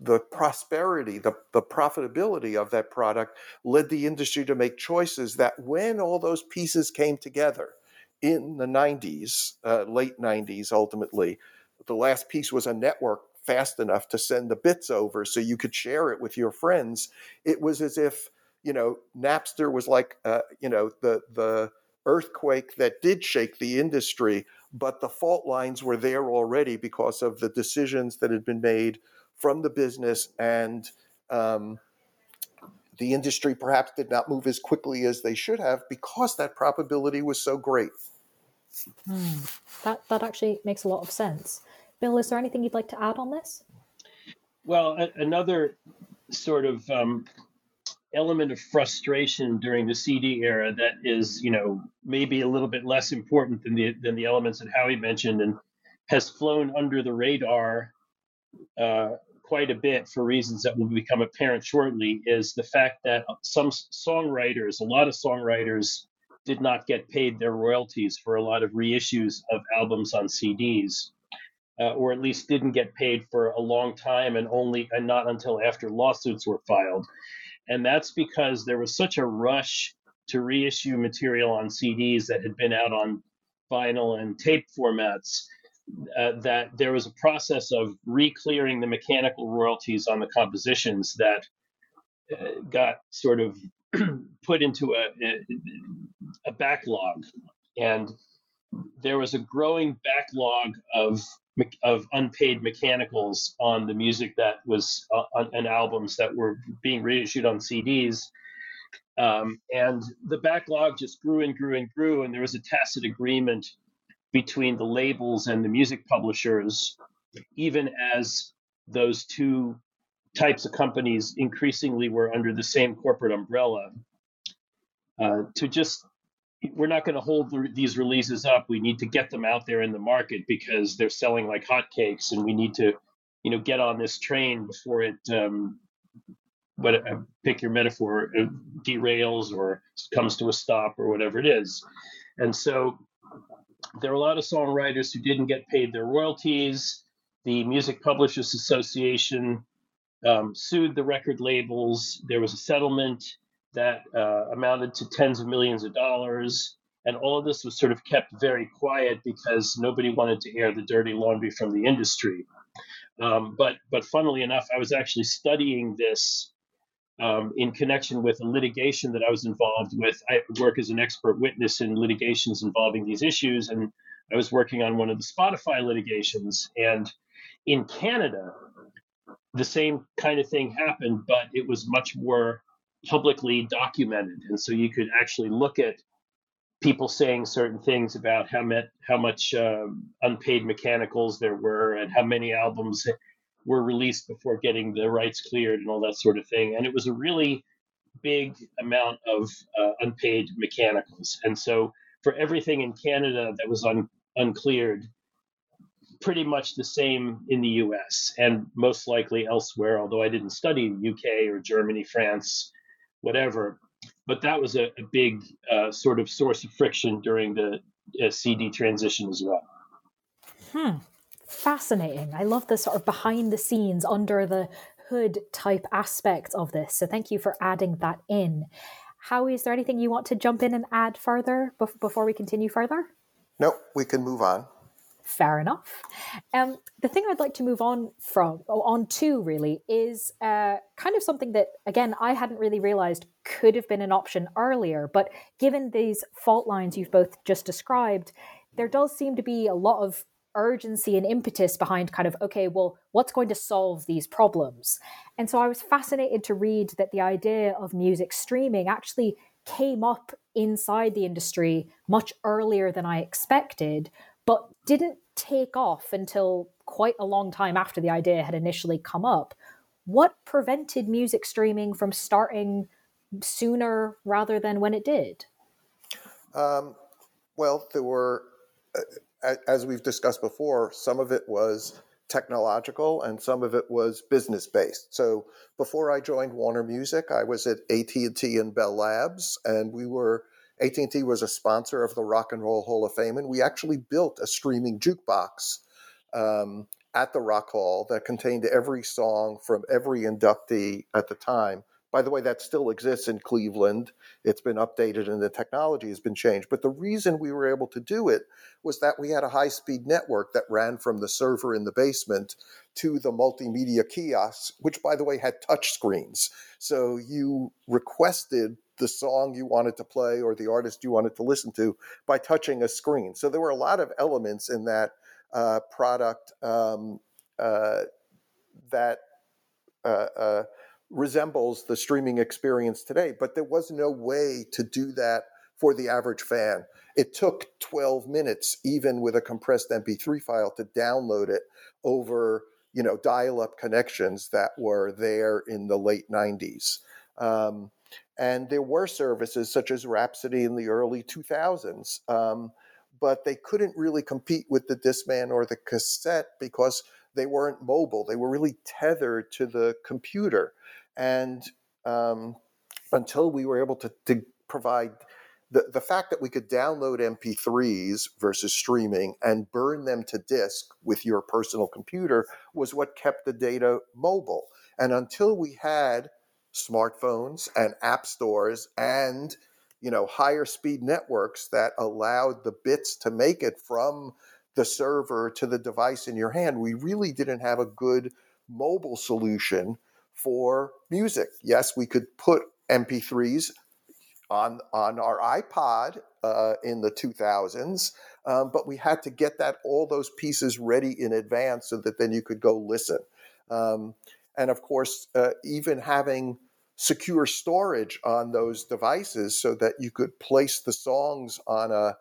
Speaker 3: the prosperity, the, the profitability of that product led the industry to make choices that when all those pieces came together, in the 90s, uh, late 90s, ultimately, the last piece was a network fast enough to send the bits over so you could share it with your friends. It was as if, you know, Napster was like, uh, you know, the, the earthquake that did shake the industry, but the fault lines were there already because of the decisions that had been made from the business and um, the industry perhaps did not move as quickly as they should have because that probability was so great.
Speaker 1: Hmm. That that actually makes a lot of sense. Bill, is there anything you'd like to add on this?
Speaker 2: Well, a- another sort of um, element of frustration during the CD era that is, you know, maybe a little bit less important than the than the elements that Howie mentioned and has flown under the radar uh, quite a bit for reasons that will become apparent shortly is the fact that some songwriters, a lot of songwriters, did not get paid their royalties for a lot of reissues of albums on CDs, uh, or at least didn't get paid for a long time and only and not until after lawsuits were filed. And that's because there was such a rush to reissue material on CDs that had been out on vinyl and tape formats uh, that there was a process of re-clearing the mechanical royalties on the compositions that uh, got sort of *clears throat* put into a, a, a, backlog, and there was a growing backlog of of unpaid mechanicals on the music that was uh, on, on albums that were being reissued on CDs. Um, and the backlog just grew and grew and grew, and there was a tacit agreement between the labels and the music publishers, even as those two types of companies increasingly were under the same corporate umbrella. Uh, to just, we're not going to hold the, these releases up. We need to get them out there in the market because they're selling like hotcakes, and we need to, you know, get on this train before it, um, what uh, pick your metaphor, uh, derails or comes to a stop or whatever it is. And so there were a lot of songwriters who didn't get paid their royalties. The Music Publishers Association um, sued the record labels. There was a settlement that uh, amounted to tens of millions of dollars. And all of this was sort of kept very quiet because nobody wanted to air the dirty laundry from the industry. Um, but, but funnily enough, I was actually studying this um, in connection with a litigation that I was involved with. I work as an expert witness in litigations involving these issues, and I was working on one of the Spotify litigations. And in Canada, the same kind of thing happened, but it was much more publicly documented. And so you could actually look at people saying certain things about how, met, how much uh, unpaid mechanicals there were and how many albums were released before getting the rights cleared and all that sort of thing. And it was a really big amount of uh, unpaid mechanicals. And so for everything in Canada that was un- uncleared, pretty much the same in the US and most likely elsewhere, although I didn't study the UK or Germany, France, whatever. But that was a, a big uh, sort of source of friction during the uh, CD transition as well.
Speaker 1: Hmm fascinating. I love the sort of behind the scenes, under the hood type aspect of this. So thank you for adding that in. Howie, is there anything you want to jump in and add further before we continue further?
Speaker 3: No, we can move on.
Speaker 1: Fair enough. Um, the thing I'd like to move on from, on to really, is uh, kind of something that, again, I hadn't really realized could have been an option earlier. But given these fault lines you've both just described, there does seem to be a lot of urgency and impetus behind kind of okay well what's going to solve these problems and so i was fascinated to read that the idea of music streaming actually came up inside the industry much earlier than i expected but didn't take off until quite a long time after the idea had initially come up what prevented music streaming from starting sooner rather than when it did
Speaker 3: um, well there were uh, as we've discussed before, some of it was technological and some of it was business based. So before I joined Warner Music, I was at AT&T and Bell Labs and we were AT&T was a sponsor of the Rock and Roll Hall of Fame and we actually built a streaming jukebox um, at the Rock Hall that contained every song from every inductee at the time By the way, that still exists in Cleveland. It's been updated and the technology has been changed. But the reason we were able to do it was that we had a high speed network that ran from the server in the basement to the multimedia kiosks, which, by the way, had touch screens. So you requested the song you wanted to play or the artist you wanted to listen to by touching a screen. So there were a lot of elements in that uh, product um, uh, that uh, uh resembles the streaming experience today, but there was no way to do that for the average fan. It took 12 minutes, even with a compressed MP3 file, to download it over you know dial-up connections that were there in the late 90s. Um, and there were services such as Rhapsody in the early 2000s, um, but they couldn't really compete with the Discman or the cassette because they weren't mobile. They were really tethered to the computer. And um, until we were able to, to provide the, the fact that we could download MP3s versus streaming and burn them to disk with your personal computer was what kept the data mobile. And until we had smartphones and app stores and you know higher speed networks that allowed the bits to make it from the server to the device in your hand. We really didn't have a good mobile solution for music. Yes we could put mp3s on on our ipod uh, in the 2000s um, but we had to get that all those pieces ready in advance so that then you could go listen. Um, and of course, uh, even having secure storage on those devices so that you could place the songs on a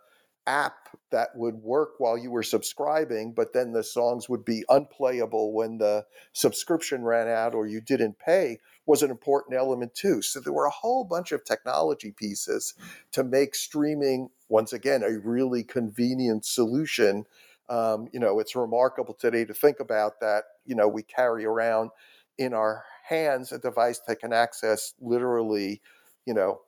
Speaker 3: app that would work while you were subscribing, but then the songs would be unplayable when the subscription ran out or you didn't pay was an important element too. So there were a whole bunch of technology pieces to make streaming once again a really convenient solution. Um, you know, it's remarkable today to think about that. You know, we carry around in our hands a device that can access literally, you know,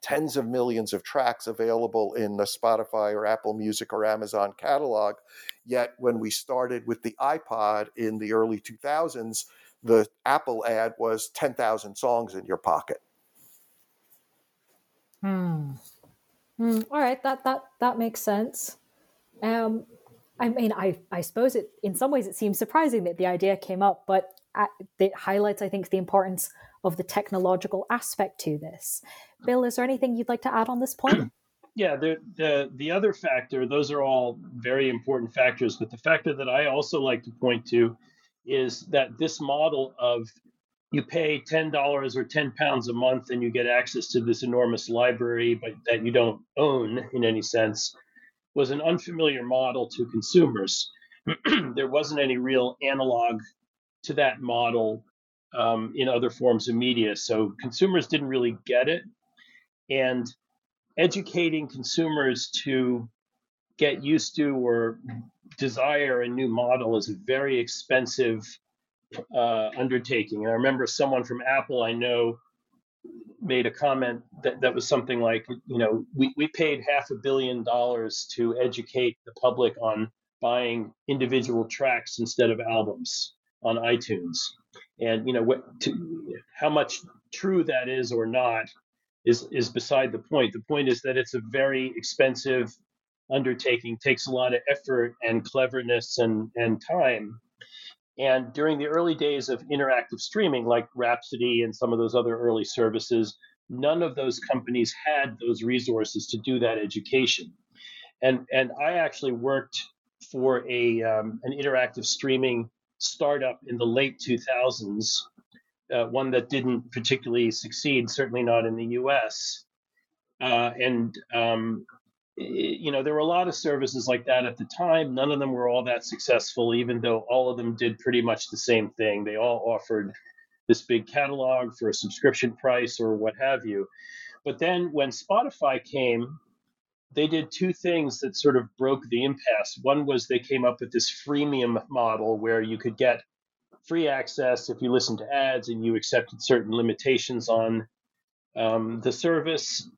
Speaker 3: tens of millions of tracks available in the Spotify or Apple Music or Amazon catalog. Yet when we started with the iPod in the early 2000s, the Apple ad was 10,000 songs in your pocket.
Speaker 1: Hmm. Hmm. All right, that that that makes sense. Um, I mean, I I suppose it in some ways it seems surprising that the idea came up, but it highlights, I think, the importance of the technological aspect to this. Bill, is there anything you'd like to add on this point? *clears throat*
Speaker 2: Yeah, the, the the other factor; those are all very important factors. But the factor that I also like to point to is that this model of you pay ten dollars or ten pounds a month and you get access to this enormous library, but that you don't own in any sense, was an unfamiliar model to consumers. *clears throat* there wasn't any real analog to that model um, in other forms of media. So consumers didn't really get it. And educating consumers to get used to or desire a new model is a very expensive uh, undertaking. And I remember someone from Apple I know made a comment that, that was something like, you know, we, we paid half a billion dollars to educate the public on buying individual tracks instead of albums on iTunes. And you know what, to, how much true that is or not is is beside the point. The point is that it's a very expensive undertaking, takes a lot of effort and cleverness and and time. And during the early days of interactive streaming, like Rhapsody and some of those other early services, none of those companies had those resources to do that education. And and I actually worked for a um, an interactive streaming startup in the late 2000s, uh, one that didn't particularly succeed, certainly not in the US. Uh, and, um, you know, there were a lot of services like that at the time. None of them were all that successful, even though all of them did pretty much the same thing. They all offered this big catalog for a subscription price or what have you. But then when Spotify came, they did two things that sort of broke the impasse. One was they came up with this freemium model where you could get free access if you listened to ads and you accepted certain limitations on um, the service.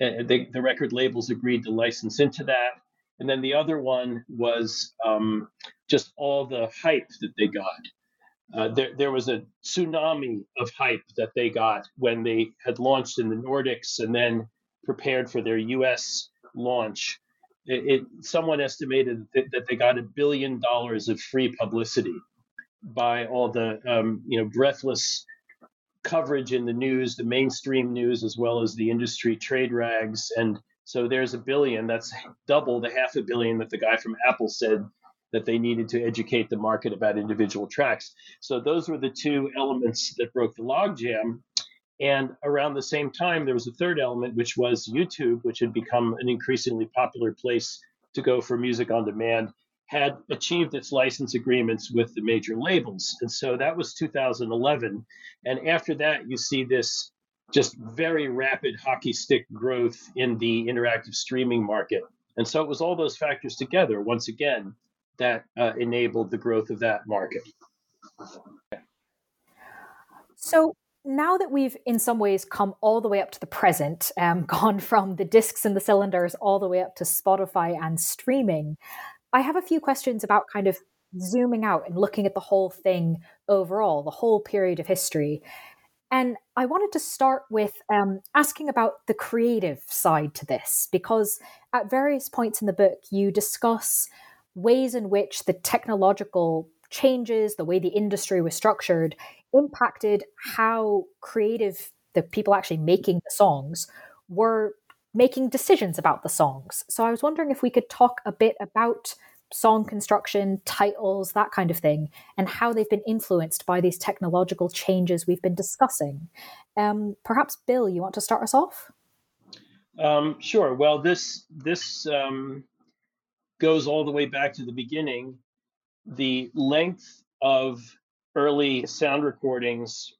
Speaker 2: They, the record labels agreed to license into that. And then the other one was um, just all the hype that they got. uh, there, there was a tsunami of hype that they got when they had launched in the Nordics and then prepared for their U.S. launch. It, it someone estimated that, that, they got a billion dollars of free publicity by all the um, you know breathless coverage in the news, the mainstream news, as well as the industry trade rags. And so there's a billion. That's double the half a billion that the guy from Apple said that they needed to educate the market about individual tracks. So those were the two elements that broke the logjam. And around the same time, there was a third element, which was YouTube, which had become an increasingly popular place to go for music on demand, had achieved its license agreements with the major labels. And so that was 2011. And after that, you see this just very rapid hockey stick growth in the interactive streaming market. And so it was all those factors together, once again, that uh, enabled the growth of that market.
Speaker 1: So now that we've in some ways come all the way up to the present, um, *laughs* gone from the discs and the cylinders all the way up to Spotify and streaming, I have a few questions about kind of zooming out and looking at the whole thing overall, the whole period of history. And I wanted to start with um, asking about the creative side to this, because at various points in the book, you discuss ways in which the technological changes, the way the industry was structured, impacted how creative the people actually making the songs were making decisions about the songs. So I was wondering if we could talk a bit about song construction, titles, that kind of thing, and how they've been influenced by these technological changes we've been discussing. Um, perhaps, Bill, you want to start us off?
Speaker 2: Um, sure. Well, this this um, goes all the way back to the beginning. The length of early sound recordings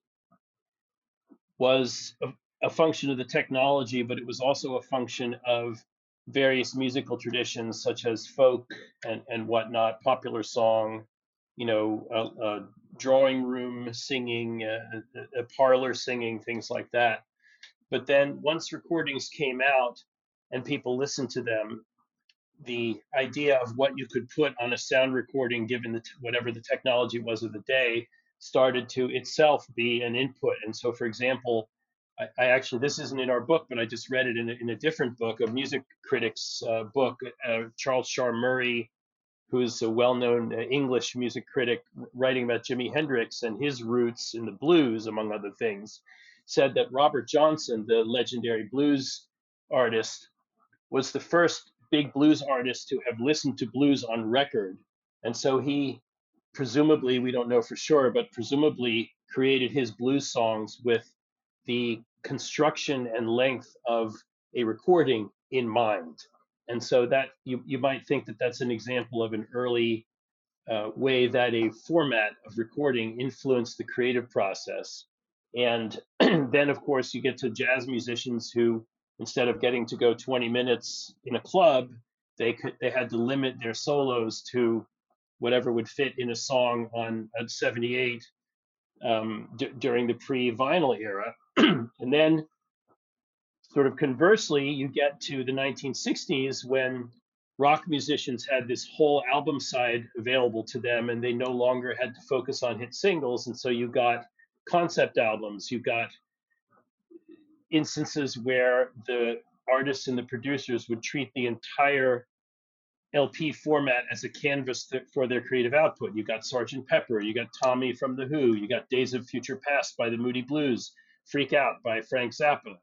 Speaker 2: was a, a, function of the technology, but it was also a function of various musical traditions such as folk and, and whatnot, popular song, you know, a, drawing room singing, a parlor singing, things like that. But then once recordings came out and people listened to them, the idea of what you could put on a sound recording, given the, whatever the technology was of the day, started to itself be an input. And so, for example, I, I actually this isn't in our book, but I just read it in a, in a different book, a music critic's uh, book. Uh, Charles Shaar Murray, who's a well-known uh, English music critic, writing about Jimi Hendrix and his roots in the blues, among other things, said that Robert Johnson, the legendary blues artist, was the first big blues artist to have listened to blues on record. And so he presumably, we don't know for sure, but presumably created his blues songs with the construction and length of a recording in mind. And so that you, you might think that that's an example of an early uh, way that a format of recording influenced the creative process. And *clears throat* then, of course, you get to jazz musicians who instead of getting to go 20 minutes in a club, they could they had to limit their solos to whatever would fit in a song on a 78 um, d- during the pre-vinyl era, *clears throat* and then sort of conversely, you get to the 1960s when rock musicians had this whole album side available to them, and they no longer had to focus on hit singles, and so you got concept albums, you got instances where the artists and the producers would treat the entire LP format as a canvas th- for their creative output. You got Sergeant Pepper, you got Tommy from The Who, you got Days of Future Passed by the Moody Blues, Freak Out by Frank Zappa,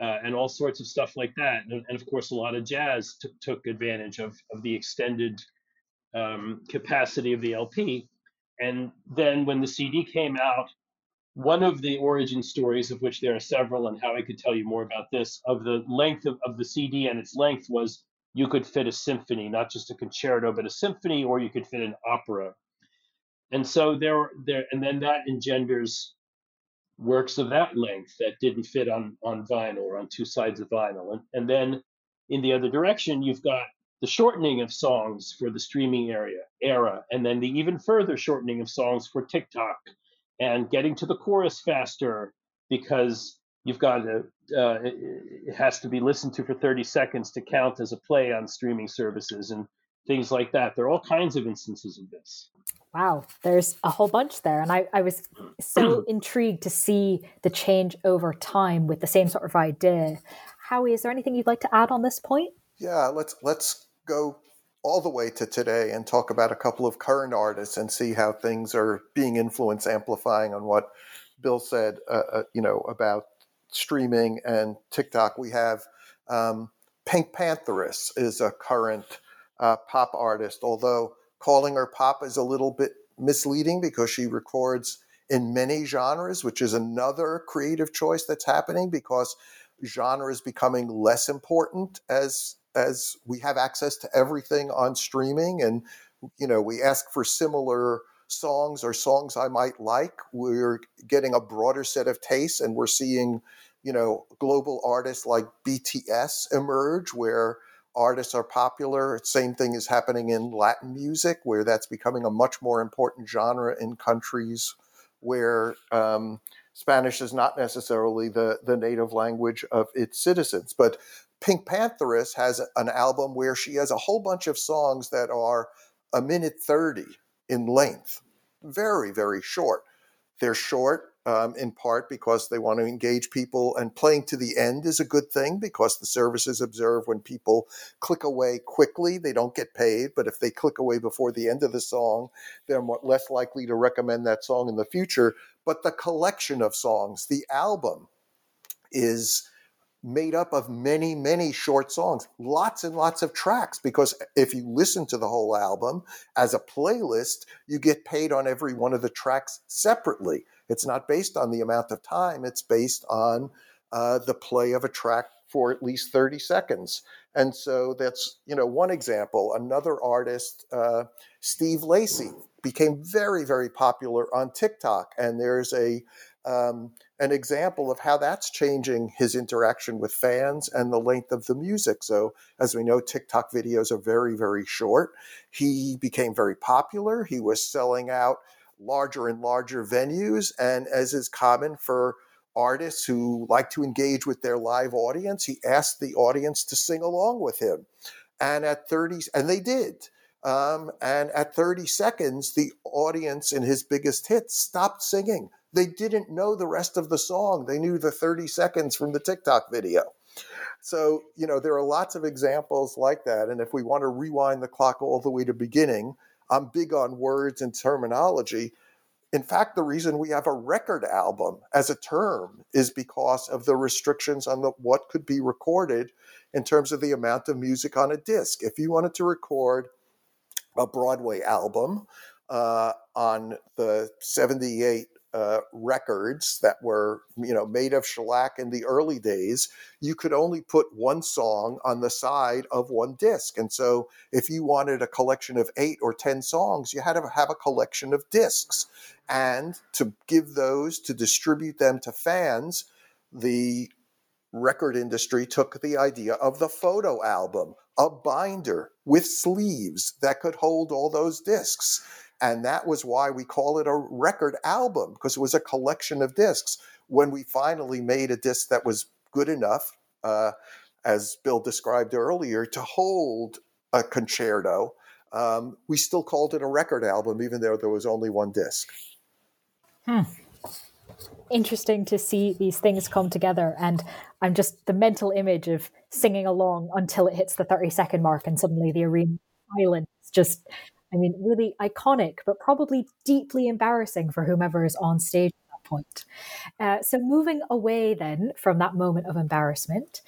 Speaker 2: uh, and all sorts of stuff like that. And, and of course, a lot of jazz t- took advantage of, of the extended um, capacity of the LP. And then when the CD came out, one of the origin stories, of which there are several, and Howie could tell you more about this, of the length of, of the CD and its length was you could fit a symphony, not just a concerto, but a symphony, or you could fit an opera. And so there, there, and then that engenders works of that length that didn't fit on on vinyl or on two sides of vinyl. And, and then in the other direction, you've got the shortening of songs for the streaming area era, and then the even further shortening of songs for TikTok and getting to the chorus faster because you've got to uh, it has to be listened to for 30 seconds to count as a play on streaming services and things like that there are all kinds of instances of this
Speaker 1: Wow, there's a whole bunch there. And I, I was so *clears throat* intrigued to see the change over time with the same sort of idea. Howie, is there anything you'd like to add on this point?
Speaker 3: Yeah, let's let's go all the way to today and talk about a couple of current artists and see how things are being influenced, amplifying on what Bill said, uh, uh, you know, about streaming and TikTok. We have um, PinkPantheress is a current uh, pop artist, although calling her pop is a little bit misleading because she records in many genres, which is another creative choice that's happening because genre is becoming less important as as we have access to everything on streaming and you know we ask for similar songs or songs I might like we're getting a broader set of tastes and we're seeing you know global artists like BTS emerge where artists are popular same thing is happening in Latin music where that's becoming a much more important genre in countries where um, Spanish is not necessarily the, the native language of its citizens. But PinkPantheress has an album where she has a whole bunch of songs that are a minute 30 in length. Very, very short. They're short um, in part because they want to engage people, and playing to the end is a good thing because the services observe when people click away quickly, they don't get paid. But if they click away before the end of the song, they're less likely to recommend that song in the future. But the collection of songs, the album, is made up of many, many short songs, lots and lots of tracks. Because if you listen to the whole album as a playlist, you get paid on every one of the tracks separately. It's not based on the amount of time, it's based on uh, the play of a track for at least 30 seconds. And so that's, you know, one example. Another artist, uh, Steve Lacy, became very, very popular on TikTok. And there's a um, an example of how that's changing his interaction with fans and the length of the music. So, as we know, TikTok videos are very, very short. He became very popular. He was selling out larger and larger venues. And as is common for artists who like to engage with their live audience, he asked the audience to sing along with him. And at 30, and they did. Um, and at 30 seconds, the audience in his biggest hit stopped singing. They didn't know the rest of the song. They knew the 30 seconds from the TikTok video. So, you know, there are lots of examples like that. And if we want to rewind the clock all the way to beginning, I'm big on words and terminology. In fact, the reason we have a record album as a term is because of the restrictions on the, what could be recorded in terms of the amount of music on a disc. If you wanted to record a Broadway album uh, on the 78 uh, records that were you know made of shellac in the early days you could only put one song on the side of one disc. And so if you wanted a collection of eight or ten songs you had to have a collection of discs. And to give those to distribute them to fans the record industry took the idea of the photo album a binder with sleeves that could hold all those discs and that was why we call it a record album, because it was a collection of discs. When we finally made a disc that was good enough, uh, as Bill described earlier, to hold a concerto, um, we still called it a record album, even though there was only one disc.
Speaker 1: Hmm. Interesting to see these things come together. And I'm just the mental image of singing along until it hits the 30 second mark and suddenly the arena silence just I mean, really iconic, but probably deeply embarrassing for whomever is on stage at that point. Uh, so, moving away then from that moment of embarrassment,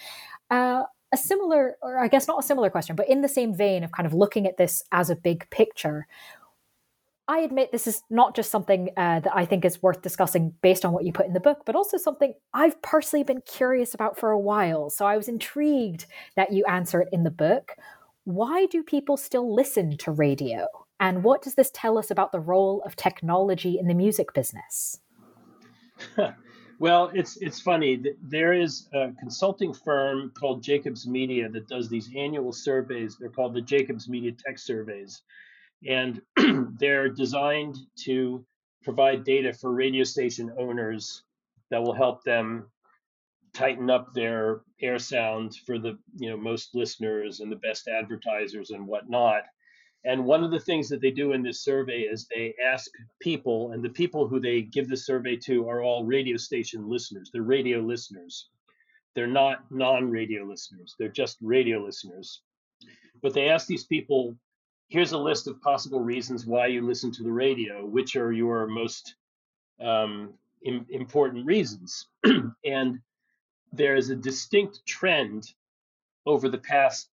Speaker 1: uh, a similar, or I guess not a similar question, but in the same vein of kind of looking at this as a big picture. I admit this is not just something uh, that I think is worth discussing based on what you put in the book, but also something I've personally been curious about for a while. So I was intrigued that you answer it in the book why do people still listen to radio? And what does this tell us about the role of technology in the music business? *laughs*
Speaker 2: well, it's it's funny. There is a consulting firm called Jacobs Media that does these annual surveys. They're called the Jacobs Media Tech Surveys, and *clears throat* they're designed to provide data for radio station owners that will help them tighten up their air sound for the you know most listeners and the best advertisers and whatnot. And one of the things that they do in this survey is they ask people, and the people who they give the survey to are all radio station listeners. They're radio listeners. They're not non radio listeners, they're just radio listeners. But they ask these people here's a list of possible reasons why you listen to the radio. Which are your most um, Im- important reasons? *clears throat* and there is a distinct trend over the past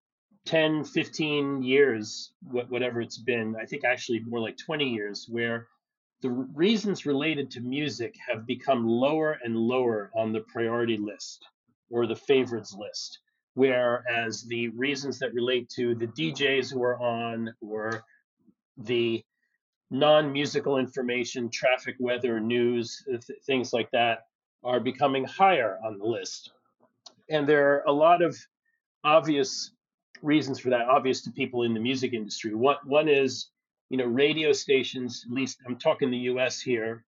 Speaker 2: 10, 15 years, whatever it's been, I think actually more like 20 years, where the reasons related to music have become lower and lower on the priority list or the favorites list. Whereas the reasons that relate to the DJs who are on or the non musical information, traffic, weather, news, th- things like that are becoming higher on the list. And there are a lot of obvious reasons for that obvious to people in the music industry. One one is, you know, radio stations. At least I'm talking the U.S. here.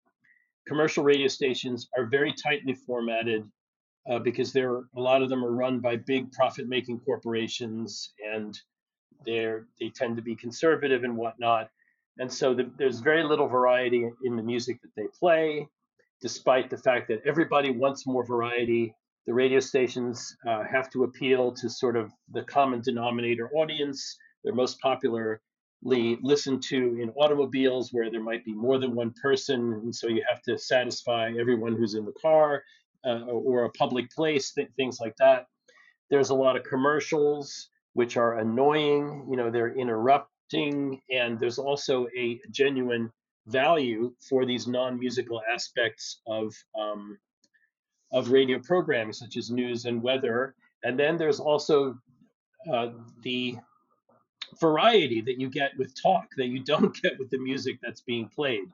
Speaker 2: Commercial radio stations are very tightly formatted uh, because there a lot of them are run by big profit-making corporations, and they're they tend to be conservative and whatnot. And so the, there's very little variety in the music that they play, despite the fact that everybody wants more variety the radio stations uh, have to appeal to sort of the common denominator audience. They're most popularly listened to in automobiles where there might be more than one person, and so you have to satisfy everyone who's in the car uh, or a public place, th- things like that. There's a lot of commercials which are annoying. You know, they're interrupting, and there's also a genuine value for these non-musical aspects of um, of radio programming, such as news and weather. And then there's also uh, the variety that you get with talk that you *laughs* don't get with the music that's being played.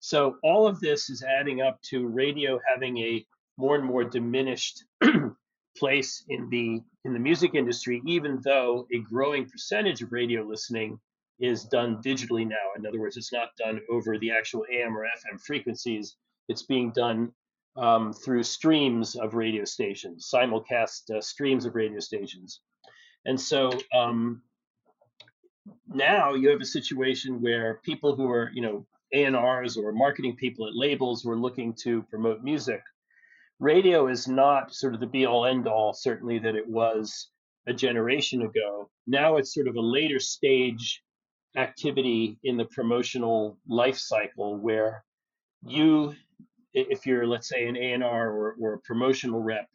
Speaker 2: So all of this is adding up to radio having a more and more diminished *clears throat* place in the in the music industry, even though a growing percentage of radio listening is done digitally now. In other words, it's not done over the actual AM or FM frequencies. It's being done um, through streams of radio stations, simulcast uh, streams of radio stations. And so um, now you have a situation where people who are, you know, A&Rs or marketing people at labels who are looking to promote music, radio is not sort of the be all end all, certainly that it was a generation ago. Now it's sort of a later stage activity in the promotional life cycle where you if you're let's say an A&R or, or a promotional rep,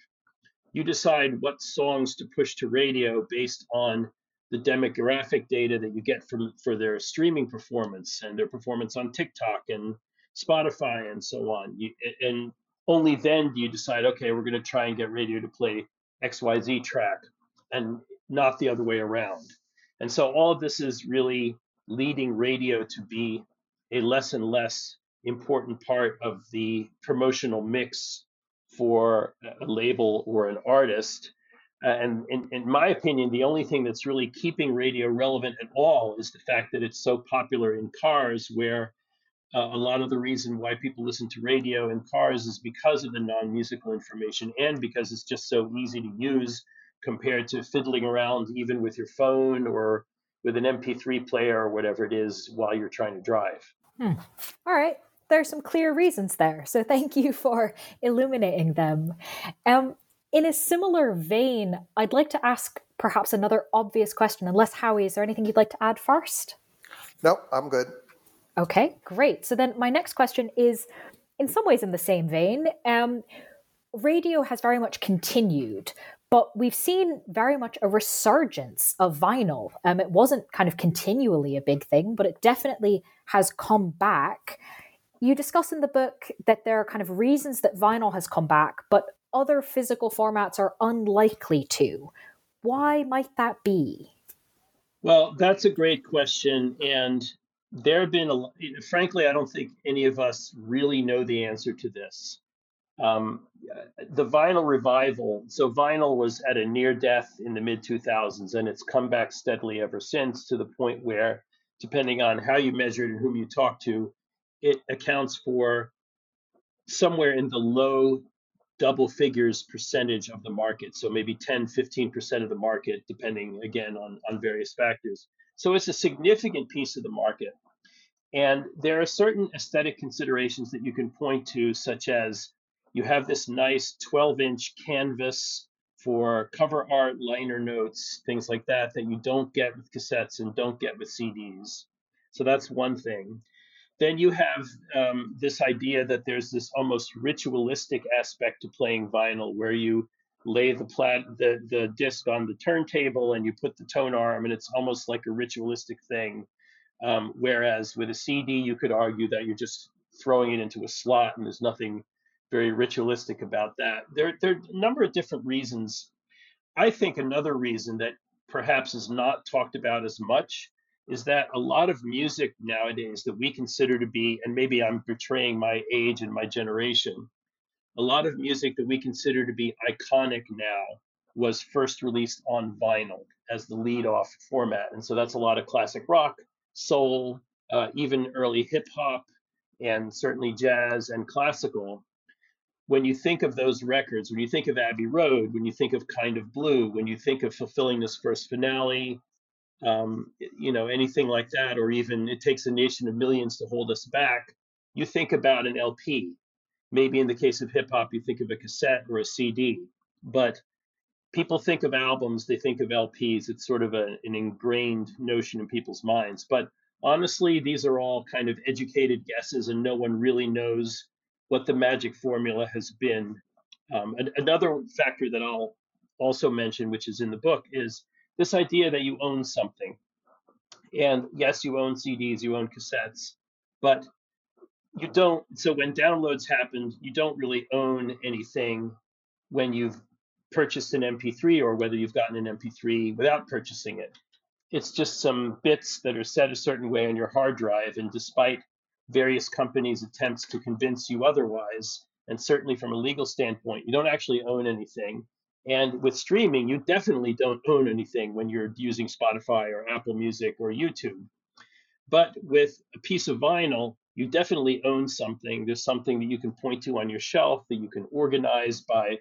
Speaker 2: you decide what songs to push to radio based on the demographic data that you get from for their streaming performance and their performance on TikTok and Spotify and so on. You, and only then do you decide, okay, we're going to try and get radio to play XYZ track and not the other way around. And so all of this is really leading radio to be a less and less important part of the promotional mix for a label or an artist. Uh, and in, my opinion, the only thing that's really keeping radio relevant at all is the fact that it's so popular in cars, where uh, a lot of the reason why people listen to radio in cars is because of the non musical information and because it's just so easy to use compared to fiddling around even with your phone or with an MP3 player or whatever it is while you're trying to drive.
Speaker 1: Hmm. All right there are some clear reasons there. So thank you for illuminating them. Um, in a similar vein, I'd like to ask perhaps another obvious question. Unless Howie, is there anything you'd like to add first?
Speaker 3: No, I'm good.
Speaker 1: Okay, great. So then my next question is in some ways in the same vein. Um, radio has very much continued, but we've seen very much a resurgence of vinyl. Um, it wasn't kind of continually a big thing, but it definitely has come back. You discuss in the book that there are kind of reasons that vinyl has come back, but other physical formats are unlikely to. Why might that be?
Speaker 2: Well, that's a great question. And there have been, a, frankly, I don't think any of us really know the answer to this. Um, the vinyl revival, so vinyl was at a near death in the mid 2000s, and it's come back steadily ever since to the point where, depending on how you measure it and whom you talk to, it accounts for somewhere in the low double figures percentage of the market. So maybe 10, 15% of the market, depending again on, on various factors. So it's a significant piece of the market. And there are certain aesthetic considerations that you can point to, such as you have this nice 12 inch canvas for cover art, liner notes, things like that, that you don't get with cassettes and don't get with CDs. So that's one thing. Then you have um, this idea that there's this almost ritualistic aspect to playing vinyl, where you lay the plat the the disc on the turntable and you put the tone arm, and it's almost like a ritualistic thing. Um, whereas with a CD, you could argue that you're just throwing it into a slot, and there's nothing very ritualistic about that. There, there are a number of different reasons. I think another reason that perhaps is not talked about as much is that a lot of music nowadays that we consider to be, and maybe I'm betraying my age and my generation, a lot of music that we consider to be iconic now was first released on vinyl as the lead off format. And so that's a lot of classic rock, soul, uh, even early hip hop, and certainly jazz and classical. When you think of those records, when you think of Abbey Road, when you think of Kind of Blue, when you think of Fulfillingness' First Finale, um, you know, anything like that, or even It Takes a Nation of Millions to Hold Us Back, you think about an LP. Maybe in the case of hip hop, you think of a cassette or a CD. But people think of albums, they think of LPs. It's sort of a, an ingrained notion in people's minds. But honestly, these are all kind of educated guesses, and no one really knows what the magic formula has been. Um, another factor that I'll also mention, which is in the book, is this idea that you own something. And yes, you own CDs, you own cassettes, but you don't. So when downloads happened, you don't really own anything when you've purchased an MP3 or whether you've gotten an MP3 without purchasing it. It's just some bits that are set a certain way on your hard drive. And despite various companies' attempts to convince you otherwise, and certainly from a legal standpoint, you don't actually own anything. And with streaming, you definitely don't own anything when you're using Spotify or Apple Music or YouTube. But with a piece of vinyl, you definitely own something. There's something that you can point to on your shelf that you can organize by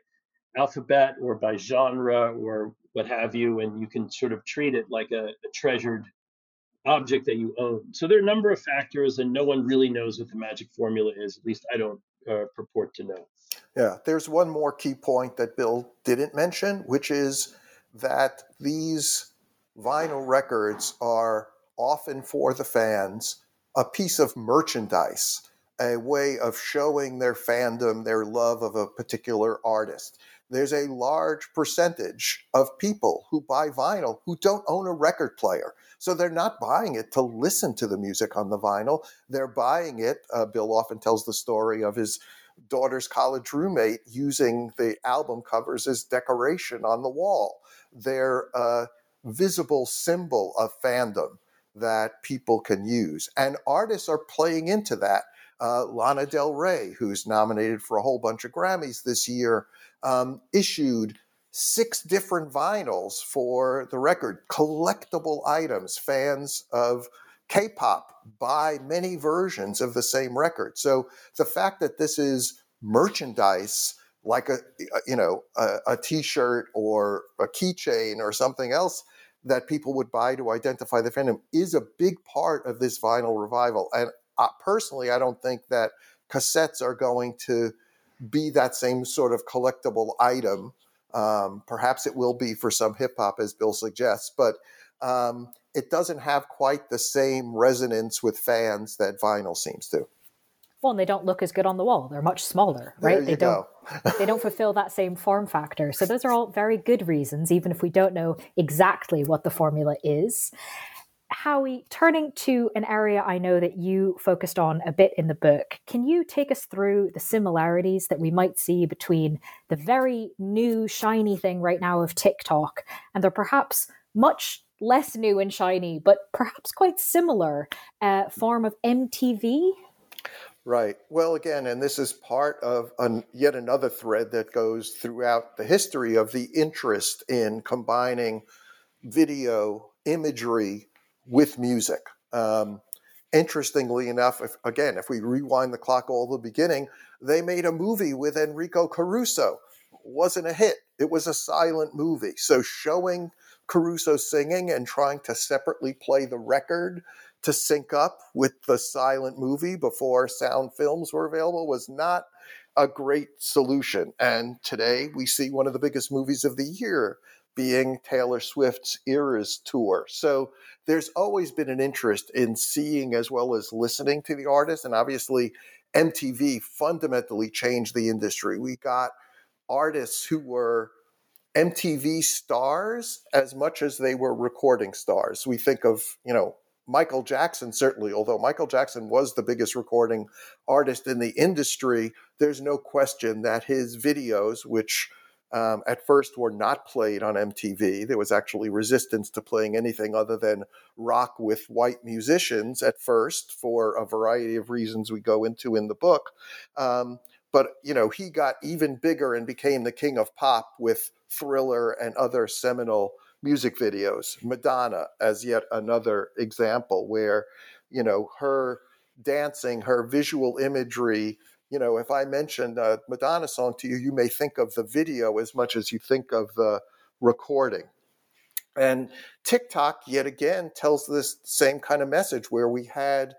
Speaker 2: alphabet or by genre or what have you, and you can sort of treat it like a, a treasured object that you own. So there are a number of factors, and no one really knows what the magic formula is. At least I don't uh, purport to know.
Speaker 3: Yeah, there's one more key point that Bill didn't mention, which is that these vinyl records are often for the fans a piece of merchandise, a way of showing their fandom, their love of a particular artist. There's a large percentage of people who buy vinyl who don't own a record player. So they're not buying it to listen to the music on the vinyl. They're buying it. Uh, Bill often tells the story of his daughter's college roommate using the album covers as decoration on the wall. They're a visible symbol of fandom that people can use. And artists are playing into that. Uh, Lana Del Rey, who's nominated for a whole bunch of Grammys this year, um, issued six different vinyls for the record, collectible items. Fans of K pop buy many versions of the same record. So the fact that this is merchandise, like a you know a a t-shirt or a keychain or something else that people would buy to identify the fandom is a big part of this vinyl revival. And uh, personally, I don't think that cassettes are going to be that same sort of collectible item. Um, perhaps it will be for some hip hop, as Bill suggests, but um, it doesn't have quite the same resonance with fans that vinyl seems to.
Speaker 1: Well, and they don't look as good on the wall. They're much smaller, right?
Speaker 3: they
Speaker 1: don't *laughs* they don't fulfill that same form factor. So those are all very good reasons, even if we don't know exactly what the formula is. Howie, turning to an area I know that you focused on a bit in the book, can you take us through the similarities that we might see between the very new, shiny thing right now of TikTok and the perhaps much less new and shiny, but perhaps quite similar uh, form of MTV?
Speaker 3: Right. Well, again, and this is part of an, yet another thread that goes throughout the history of the interest in combining video imagery with music. Um, interestingly enough, if, again, if we rewind the clock all the beginning, they made a movie with Enrico Caruso. Wasn't a hit. It was a silent movie. So showing Caruso singing and trying to separately play the record to sync up with the silent movie before sound films were available was not a great solution. And today we see one of the biggest movies of the year being Taylor Swift's Eras tour. So there's always been an interest in seeing as well as listening to the artist. And obviously, MTV fundamentally changed the industry. We got artists who were MTV stars as much as they were recording stars. We think of, you know, Michael Jackson, certainly, although Michael Jackson was the biggest recording artist in the industry, there's no question that his videos, which um, at first were not played on MTV, there was actually resistance to playing anything other than rock with white musicians at first for a variety of reasons we go into in the book. Um, but you know he got even bigger and became the king of pop with thriller and other seminal music videos madonna as yet another example where you know her dancing her visual imagery you know if i mention a madonna song to you you may think of the video as much as you think of the recording and tiktok yet again tells this same kind of message where we had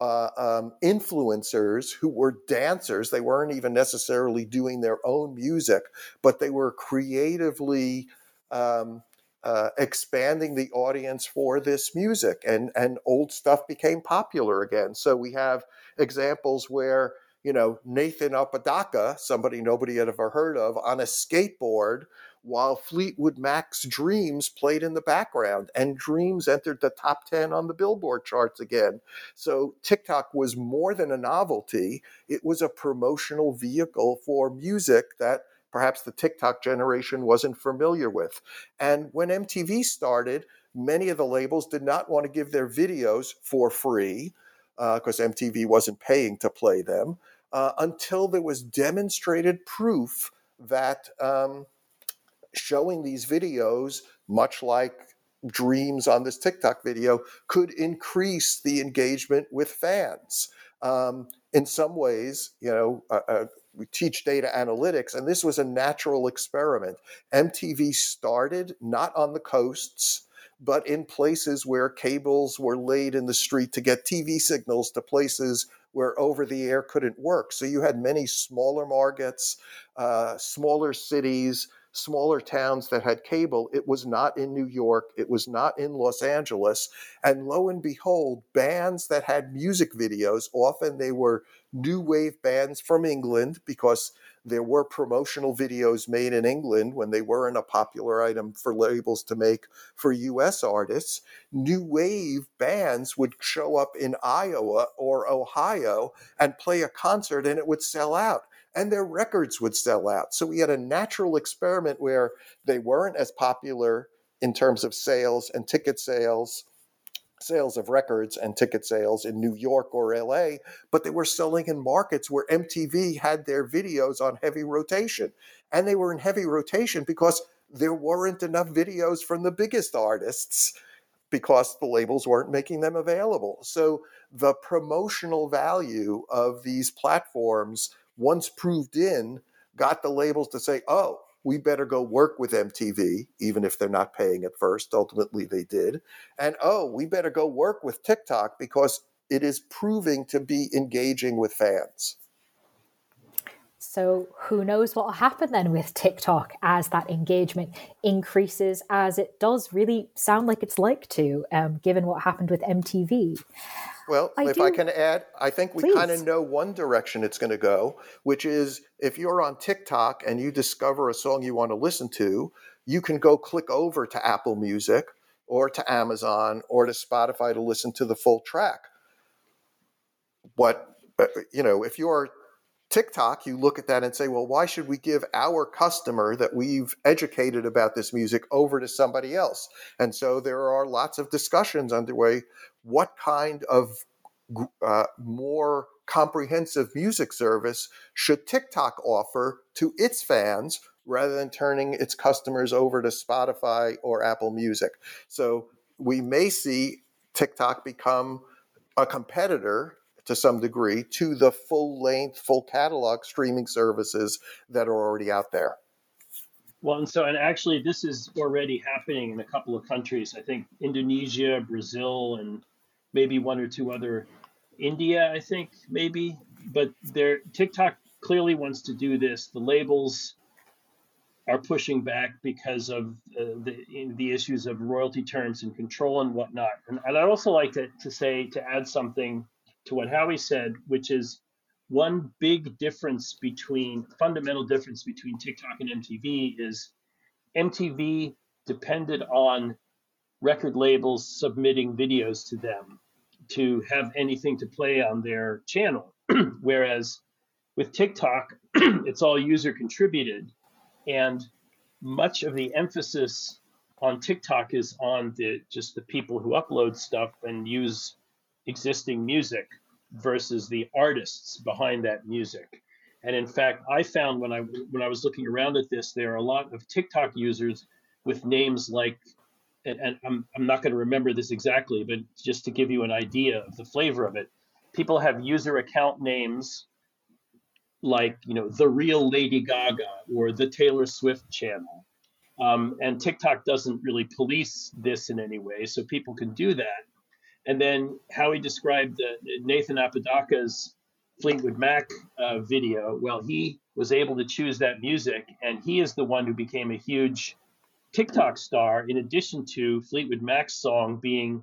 Speaker 3: uh, um, influencers who were dancers. They weren't even necessarily doing their own music, but they were creatively um, uh, expanding the audience for this music, and and old stuff became popular again. So we have examples where you know Nathan Apodaca, somebody nobody had ever heard of, on a skateboard while Fleetwood Mac's Dreams played in the background, and Dreams entered the top 10 on the Billboard charts again. So TikTok was more than a novelty, it was a promotional vehicle for music that perhaps the TikTok generation wasn't familiar with. And when MTV started, many of the labels did not want to give their videos for free because uh, MTV wasn't paying to play them uh, until there was demonstrated proof that um, showing these videos, much like dreams on this TikTok video, could increase the engagement with fans. Um, in some ways, you know, uh, uh, we teach data analytics, and this was a natural experiment. MTV started not on the coasts, but in places where cables were laid in the street to get TV signals to places where over the air couldn't work. So you had many smaller markets, uh, smaller cities smaller towns that had cable. It was not in New York, it was not in Los Angeles. And lo and behold, bands that had music videos, often they were new wave bands from England because there were promotional videos made in England when they weren't a popular item for labels to make for US artists. New wave bands would show up in Iowa or Ohio and play a concert and it would sell out and their records would sell out. So we had a natural experiment where they weren't as popular in terms of sales and ticket sales, sales of records and ticket sales in New York or LA, but they were selling in markets where MTV had their videos on heavy rotation. And they were in heavy rotation because there weren't enough videos from the biggest artists because the labels weren't making them available. So the promotional value of these platforms once proved in, got the labels to say, oh, we better go work with MTV, even if they're not paying at first. Ultimately, they did. And oh, we better go work with TikTok because it is proving to be engaging with fans.
Speaker 1: So, who knows what will happen then with TikTok as that engagement increases, as it does really sound like it's like to, um, given what happened with MTV.
Speaker 3: Well, I if do. I can add, I think we kind of know one direction it's going to go, which is if you're on TikTok and you discover a song you want to listen to, you can go click over to Apple Music or to Amazon or to Spotify to listen to the full track. But, but you know, if you're TikTok, you look at that and say, well, why should we give our customer that we've educated about this music over to somebody else? And so there are lots of discussions underway. What kind of uh, more comprehensive music service should TikTok offer to its fans rather than turning its customers over to Spotify or Apple Music? So we may see TikTok become a competitor to some degree to the full length, full catalog streaming services that are already out there.
Speaker 2: Well, and so, and actually, this is already happening in a couple of countries. I think Indonesia, Brazil, and maybe one or two other, India, I think maybe. But there, TikTok clearly wants to do this. The labels are pushing back because of uh, the the issues of royalty terms and control and whatnot. And, and I'd also like to, to say to add something to what Howie said, which is one big difference between fundamental difference between TikTok and MTV is MTV depended on record labels submitting videos to them to have anything to play on their channel, *clears throat* whereas with TikTok, *clears throat* it's all user contributed and much of the emphasis on TikTok is on the just the people who upload stuff and use existing music versus the artists behind that music. And in fact, I found when I when I was looking around at this, there are a lot of TikTok users with names like, and, and I'm I'm not going to remember this exactly, but just to give you an idea of the flavor of it, people have user account names like you know the real Lady Gaga or the Taylor Swift channel. Um, and TikTok doesn't really police this in any way, so people can do that. And then Howie described uh, Nathan Apodaca's Fleetwood Mac uh, video. Well, he was able to choose that music, and he is the one who became a huge TikTok star. In addition to Fleetwood Mac's song being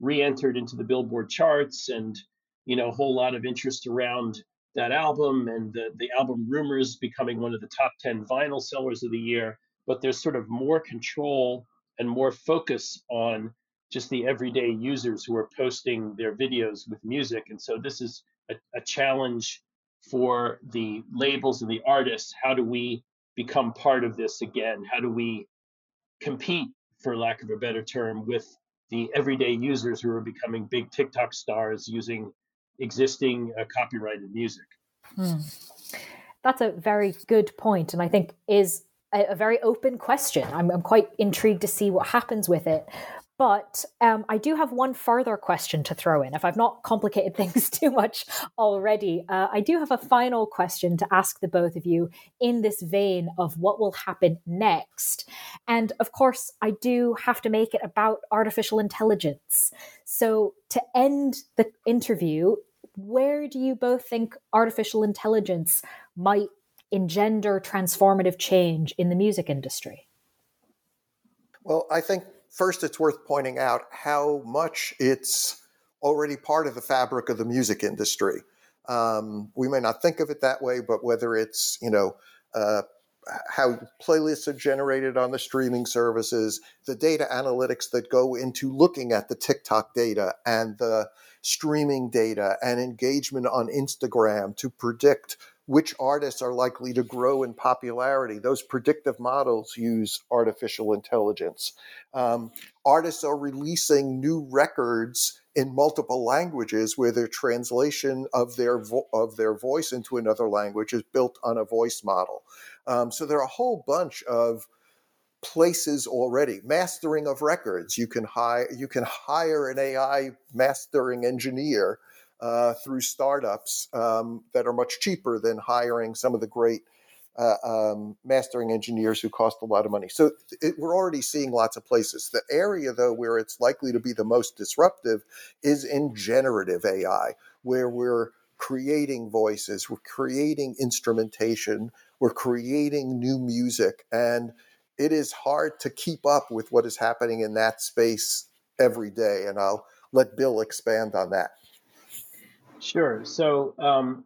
Speaker 2: re-entered into the Billboard charts, and you know a whole lot of interest around that album and the, the album Rumours becoming one of the top 10 vinyl sellers of the year. But there's sort of more control and more focus on just the everyday users who are posting their videos with music. And so this is a, a challenge for the labels and the artists. How do we become part of this again? How do we compete, for lack of a better term, with the everyday users who are becoming big TikTok stars using existing uh, copyrighted music. Hmm.
Speaker 1: That's a very good point, and I think is a, a very open question. I'm, I'm, quite intrigued to see what happens with it. But um, I do have one further question to throw in. If I've not complicated *laughs* things too much already, uh, I do have a final question to ask the both of you in this vein of what will happen next. And of course, I do have to make it about artificial intelligence. So, to end the interview, where do you both think artificial intelligence might engender transformative change in the music industry?
Speaker 3: Well, I think first it's worth pointing out how much it's already part of the fabric of the music industry. Um, we may not think of it that way, but whether it's you know uh, how playlists are generated on the streaming services, the data analytics that go into looking at the TikTok data and the streaming data and engagement on Instagram to predict which artists are likely to grow in popularity. Those predictive models use artificial intelligence. Um, artists are releasing new records in multiple languages where their translation of their vo- of their voice into another language is built on a voice model. Um, so there are a whole bunch of places already. Mastering of records, you can hire you can hire an AI mastering engineer uh, through startups um, that are much cheaper than hiring some of the great uh, um, mastering engineers who cost a lot of money. So it, we're already seeing lots of places. The area, though, where it's likely to be the most disruptive is in generative AI, where we're creating voices, we're creating instrumentation, we're creating new music, and it is hard to keep up with what is happening in that space every day. And I'll let Bill expand on that.
Speaker 2: Sure. So um,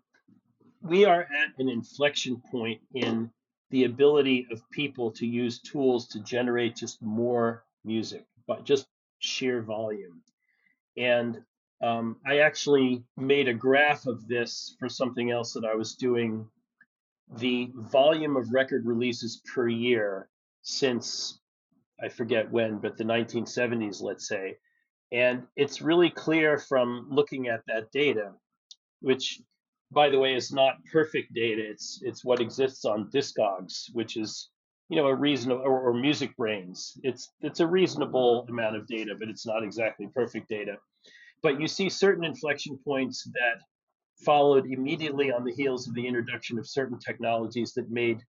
Speaker 2: we are at an inflection point in the ability of people to use tools to generate just more music, but just sheer volume. And um, I actually made a graph of this for something else that I was doing. The volume of record releases per year since I forget when, but the 1970s, let's say. And it's really clear from looking at that data which by the way is not perfect data. It's it's what exists on discogs which is you know a reasonable or, or MusicBrainz. It's it's a reasonable amount of data but it's not exactly perfect data. But you see certain inflection points that followed immediately on the heels of the introduction of certain technologies that made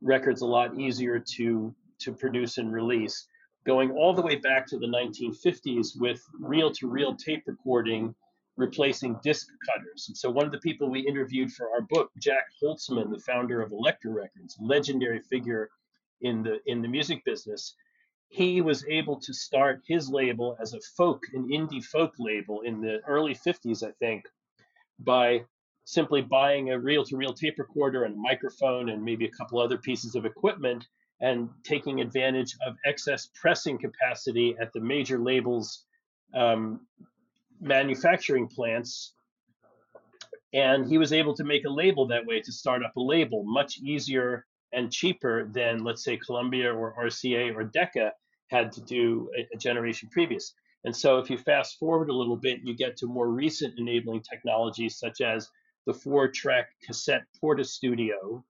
Speaker 2: records a lot easier to to produce and release, going all the way back to the 1950s with reel-to-reel tape recording replacing disc cutters. And so one of the people we interviewed for our book, Jac Holzman, the founder of Elektra Records, legendary figure in the in the music business, he was able to start his label as a folk, an indie folk label in the early 50s, I think, by simply buying a reel to reel tape recorder and a microphone and maybe a couple other pieces of equipment and taking advantage of excess pressing capacity at the major labels um, manufacturing plants and he was able to make a label that way to start up a label much easier and cheaper than let's say Columbia or RCA or Decca had to do a, a generation previous. And so if you fast forward a little bit, you get to more recent enabling technologies such as the four track cassette Portastudio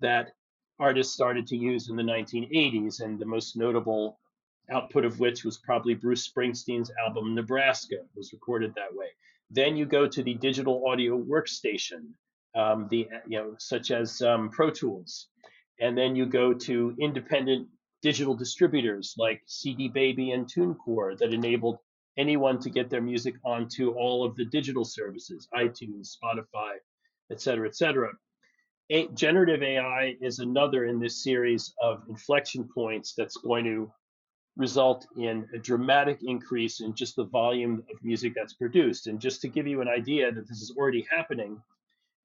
Speaker 2: that artists started to use in the 1980s. And the most notable output of which was probably Bruce Springsteen's album Nebraska, was recorded that way. Then you go to the digital audio workstation, um, the you know such as um, Pro Tools, and then you go to independent digital distributors like CD Baby and TuneCore that enabled anyone to get their music onto all of the digital services, iTunes, Spotify, et cetera, et cetera. A- generative AI is another in this series of inflection points that's going to result in a dramatic increase in just the volume of music that's produced. And just to give you an idea that this is already happening,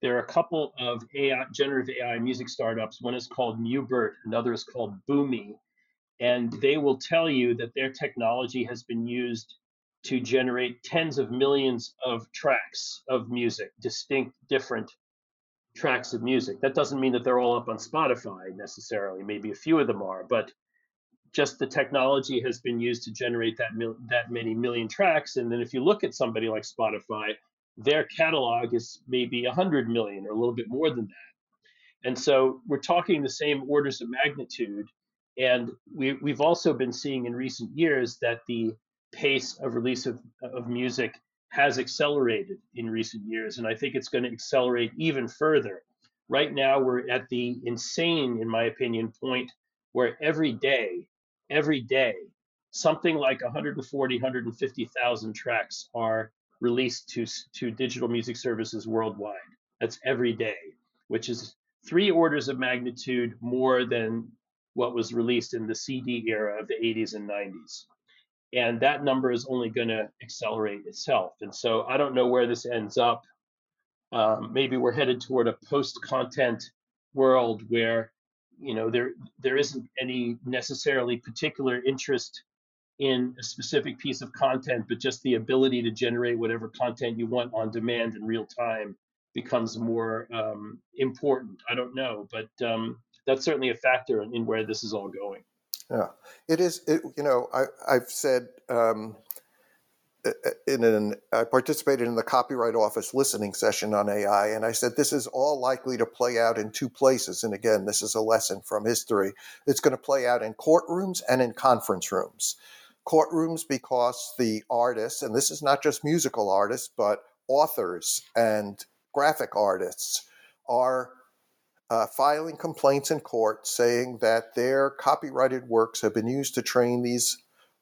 Speaker 2: there are a couple of AI, generative AI music startups. One is called Mubert, another is called Boomy, and they will tell you that their technology has been used to generate tens of millions of tracks of music, distinct, different tracks of music. That doesn't mean that they're all up on Spotify necessarily. Maybe a few of them are, but just the technology has been used to generate that mil- that many million tracks. And then if you look at somebody like Spotify, their catalog is maybe 100 million or a little bit more than that. And so we're talking the same orders of magnitude. And we, we've also been seeing in recent years that the pace of release of, of music has accelerated in recent years. And I think it's going to accelerate even further. Right now, we're at the insane, in my opinion, point where every day every day, something like 140, 150,000 tracks are released to, to digital music services worldwide. That's every day, which is three orders of magnitude more than what was released in the CD era of the 80s and 90s. And that number is only going to accelerate itself. And so I don't know where this ends up. Um, maybe we're headed toward a post content world where you know there there isn't any necessarily particular interest in a specific piece of content but just the ability to generate whatever content you want on demand in real time becomes more um, important. I don't know but um, that's certainly a factor in, in, where this is all going.
Speaker 3: Yeah. It is it, you know I, i've said um, in an I participated in the Copyright Office listening session on AI, and I said this is all likely to play out in two places. And again, this is a lesson from history. It's going to play out in courtrooms and in conference rooms. Courtrooms because the artists, and this is not just musical artists, but authors and graphic artists, are uh, filing complaints in court saying that their copyrighted works have been used to train these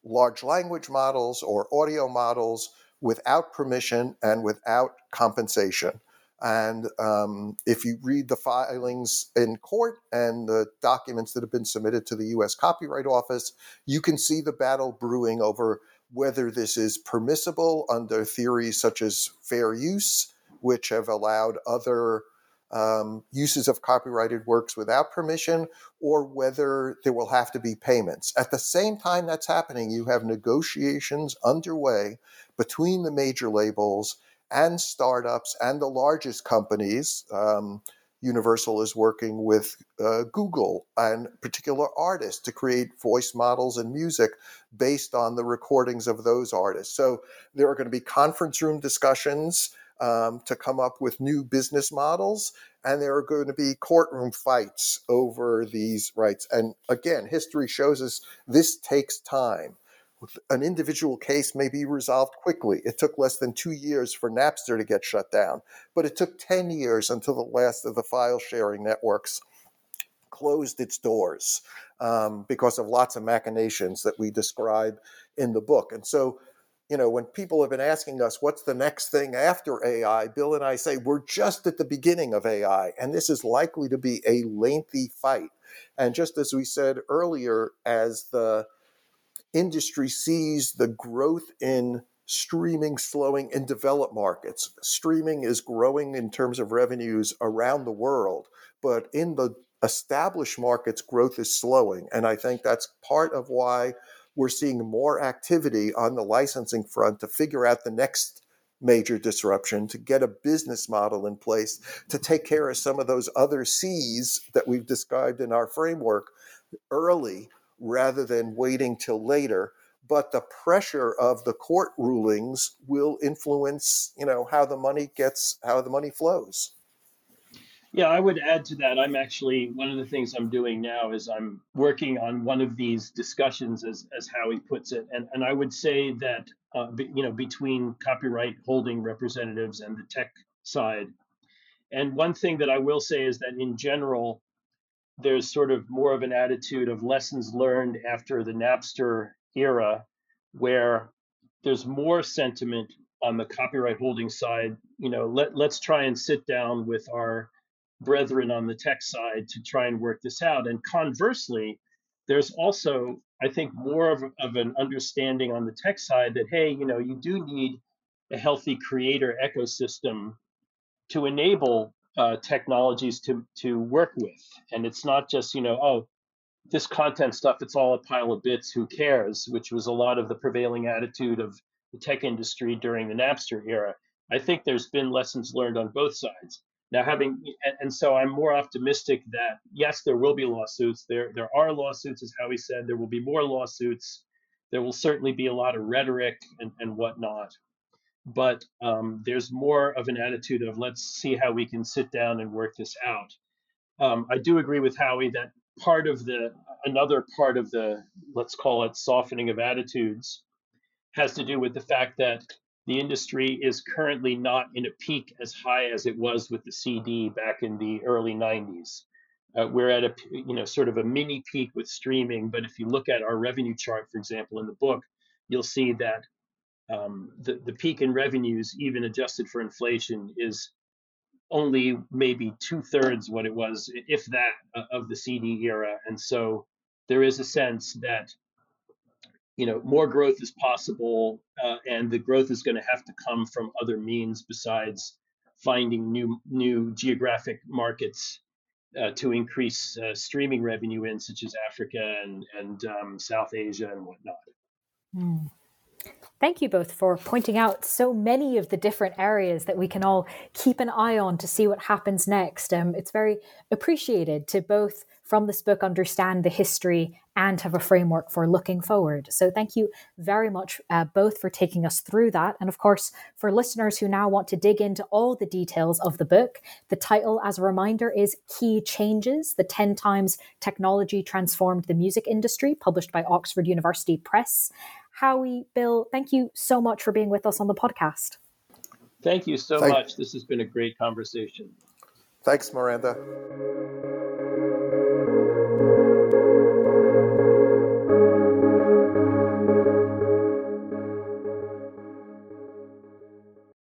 Speaker 3: large language models or audio models without permission and without compensation. And um, if you read the filings in court and the documents that have been submitted to the US Copyright Office, you can see the battle brewing over whether this is permissible under theories such as fair use, which have allowed other um, uses of copyrighted works without permission or whether there will have to be payments. At the same time that's happening, you have negotiations underway between the major labels and startups and the largest companies. Um, Universal is working with uh, Google and particular artists to create voice models and music based on the recordings of those artists. So there are going to be conference room discussions um, to come up with new business models. And there are going to be courtroom fights over these rights. And again, history shows us this takes time. An individual case may be resolved quickly. It took less than two years for Napster to get shut down, but it took 10 years until the last of the file sharing networks closed its doors um, because of lots of machinations that we describe in the book. And so, you know, when people have been asking us what's the next thing after AI, Bill and I say we're just at the beginning of AI, and this is likely to be a lengthy fight. And just as we said earlier, as the industry sees the growth in streaming slowing in developed markets. Streaming is growing in terms of revenues around the world, but in the established markets, growth is slowing. And I think that's part of why we're seeing more activity on the licensing front to figure out the next major disruption, to get a business model in place to take care of some of those other C's that we've described in our framework early rather than waiting till later. But the pressure of the court rulings will influence you know how the money gets how the money flows
Speaker 2: yeah i would add to that i'm actually one of the things i'm doing now is i'm working on one of these discussions as as howie puts it and and i would say that uh, you know between copyright holding representatives and the tech side and one thing that i will say is that in general there's sort of more of an attitude of lessons learned after the Napster era where there's more sentiment on the copyright holding side. You know, let, let's try and sit down with our brethren on the tech side to try and work this out. And conversely, there's also, I think, more of, of an understanding on the tech side that, hey, you know, you do need a healthy creator ecosystem to enable uh, technologies to to work with. And it's not just, you know, oh, this content stuff, it's all a pile of bits, who cares? Which was a lot of the prevailing attitude of the tech industry during the Napster era. I think there's been lessons learned on both sides. Now, having and so I'm more optimistic that yes, there will be lawsuits. There there are lawsuits, as Howie said. There will be more lawsuits. There will certainly be a lot of rhetoric and, and whatnot. But um, there's more of an attitude of let's see how we can sit down and work this out. Um, I do agree with Howie that part of the another part of the let's call it softening of attitudes has to do with the fact that the industry is currently not in a peak as high as it was with the CD back in the early 90s. Uh, we're at a you know sort of a mini peak with streaming, but if you look at our revenue chart, for example, in the book, you'll see that um, the the peak in revenues, even adjusted for inflation, is only maybe two thirds what it was, if that, uh, of the CD era. And so there is a sense that you know more growth is possible, uh, and the growth is going to have to come from other means besides finding new new geographic markets uh, to increase uh, streaming revenue in, such as Africa and and um, South Asia and whatnot.
Speaker 1: Mm. Thank you both for pointing out so many of the different areas that we can all keep an eye on to see what happens next. Um, it's very appreciated to both, from this book, understand the history and have a framework for looking forward. So, thank you very much uh, both for taking us through that. And of course, for listeners who now want to dig into all the details of the book, the title, as a reminder, is Key Changes The 10 Times Technology Transformed the Music Industry, published by Oxford University Press. Howie, Bill, thank you so much for being with us on the podcast.
Speaker 2: Thank you so Thank- much. This has been a great conversation.
Speaker 3: Thanks, Miranda.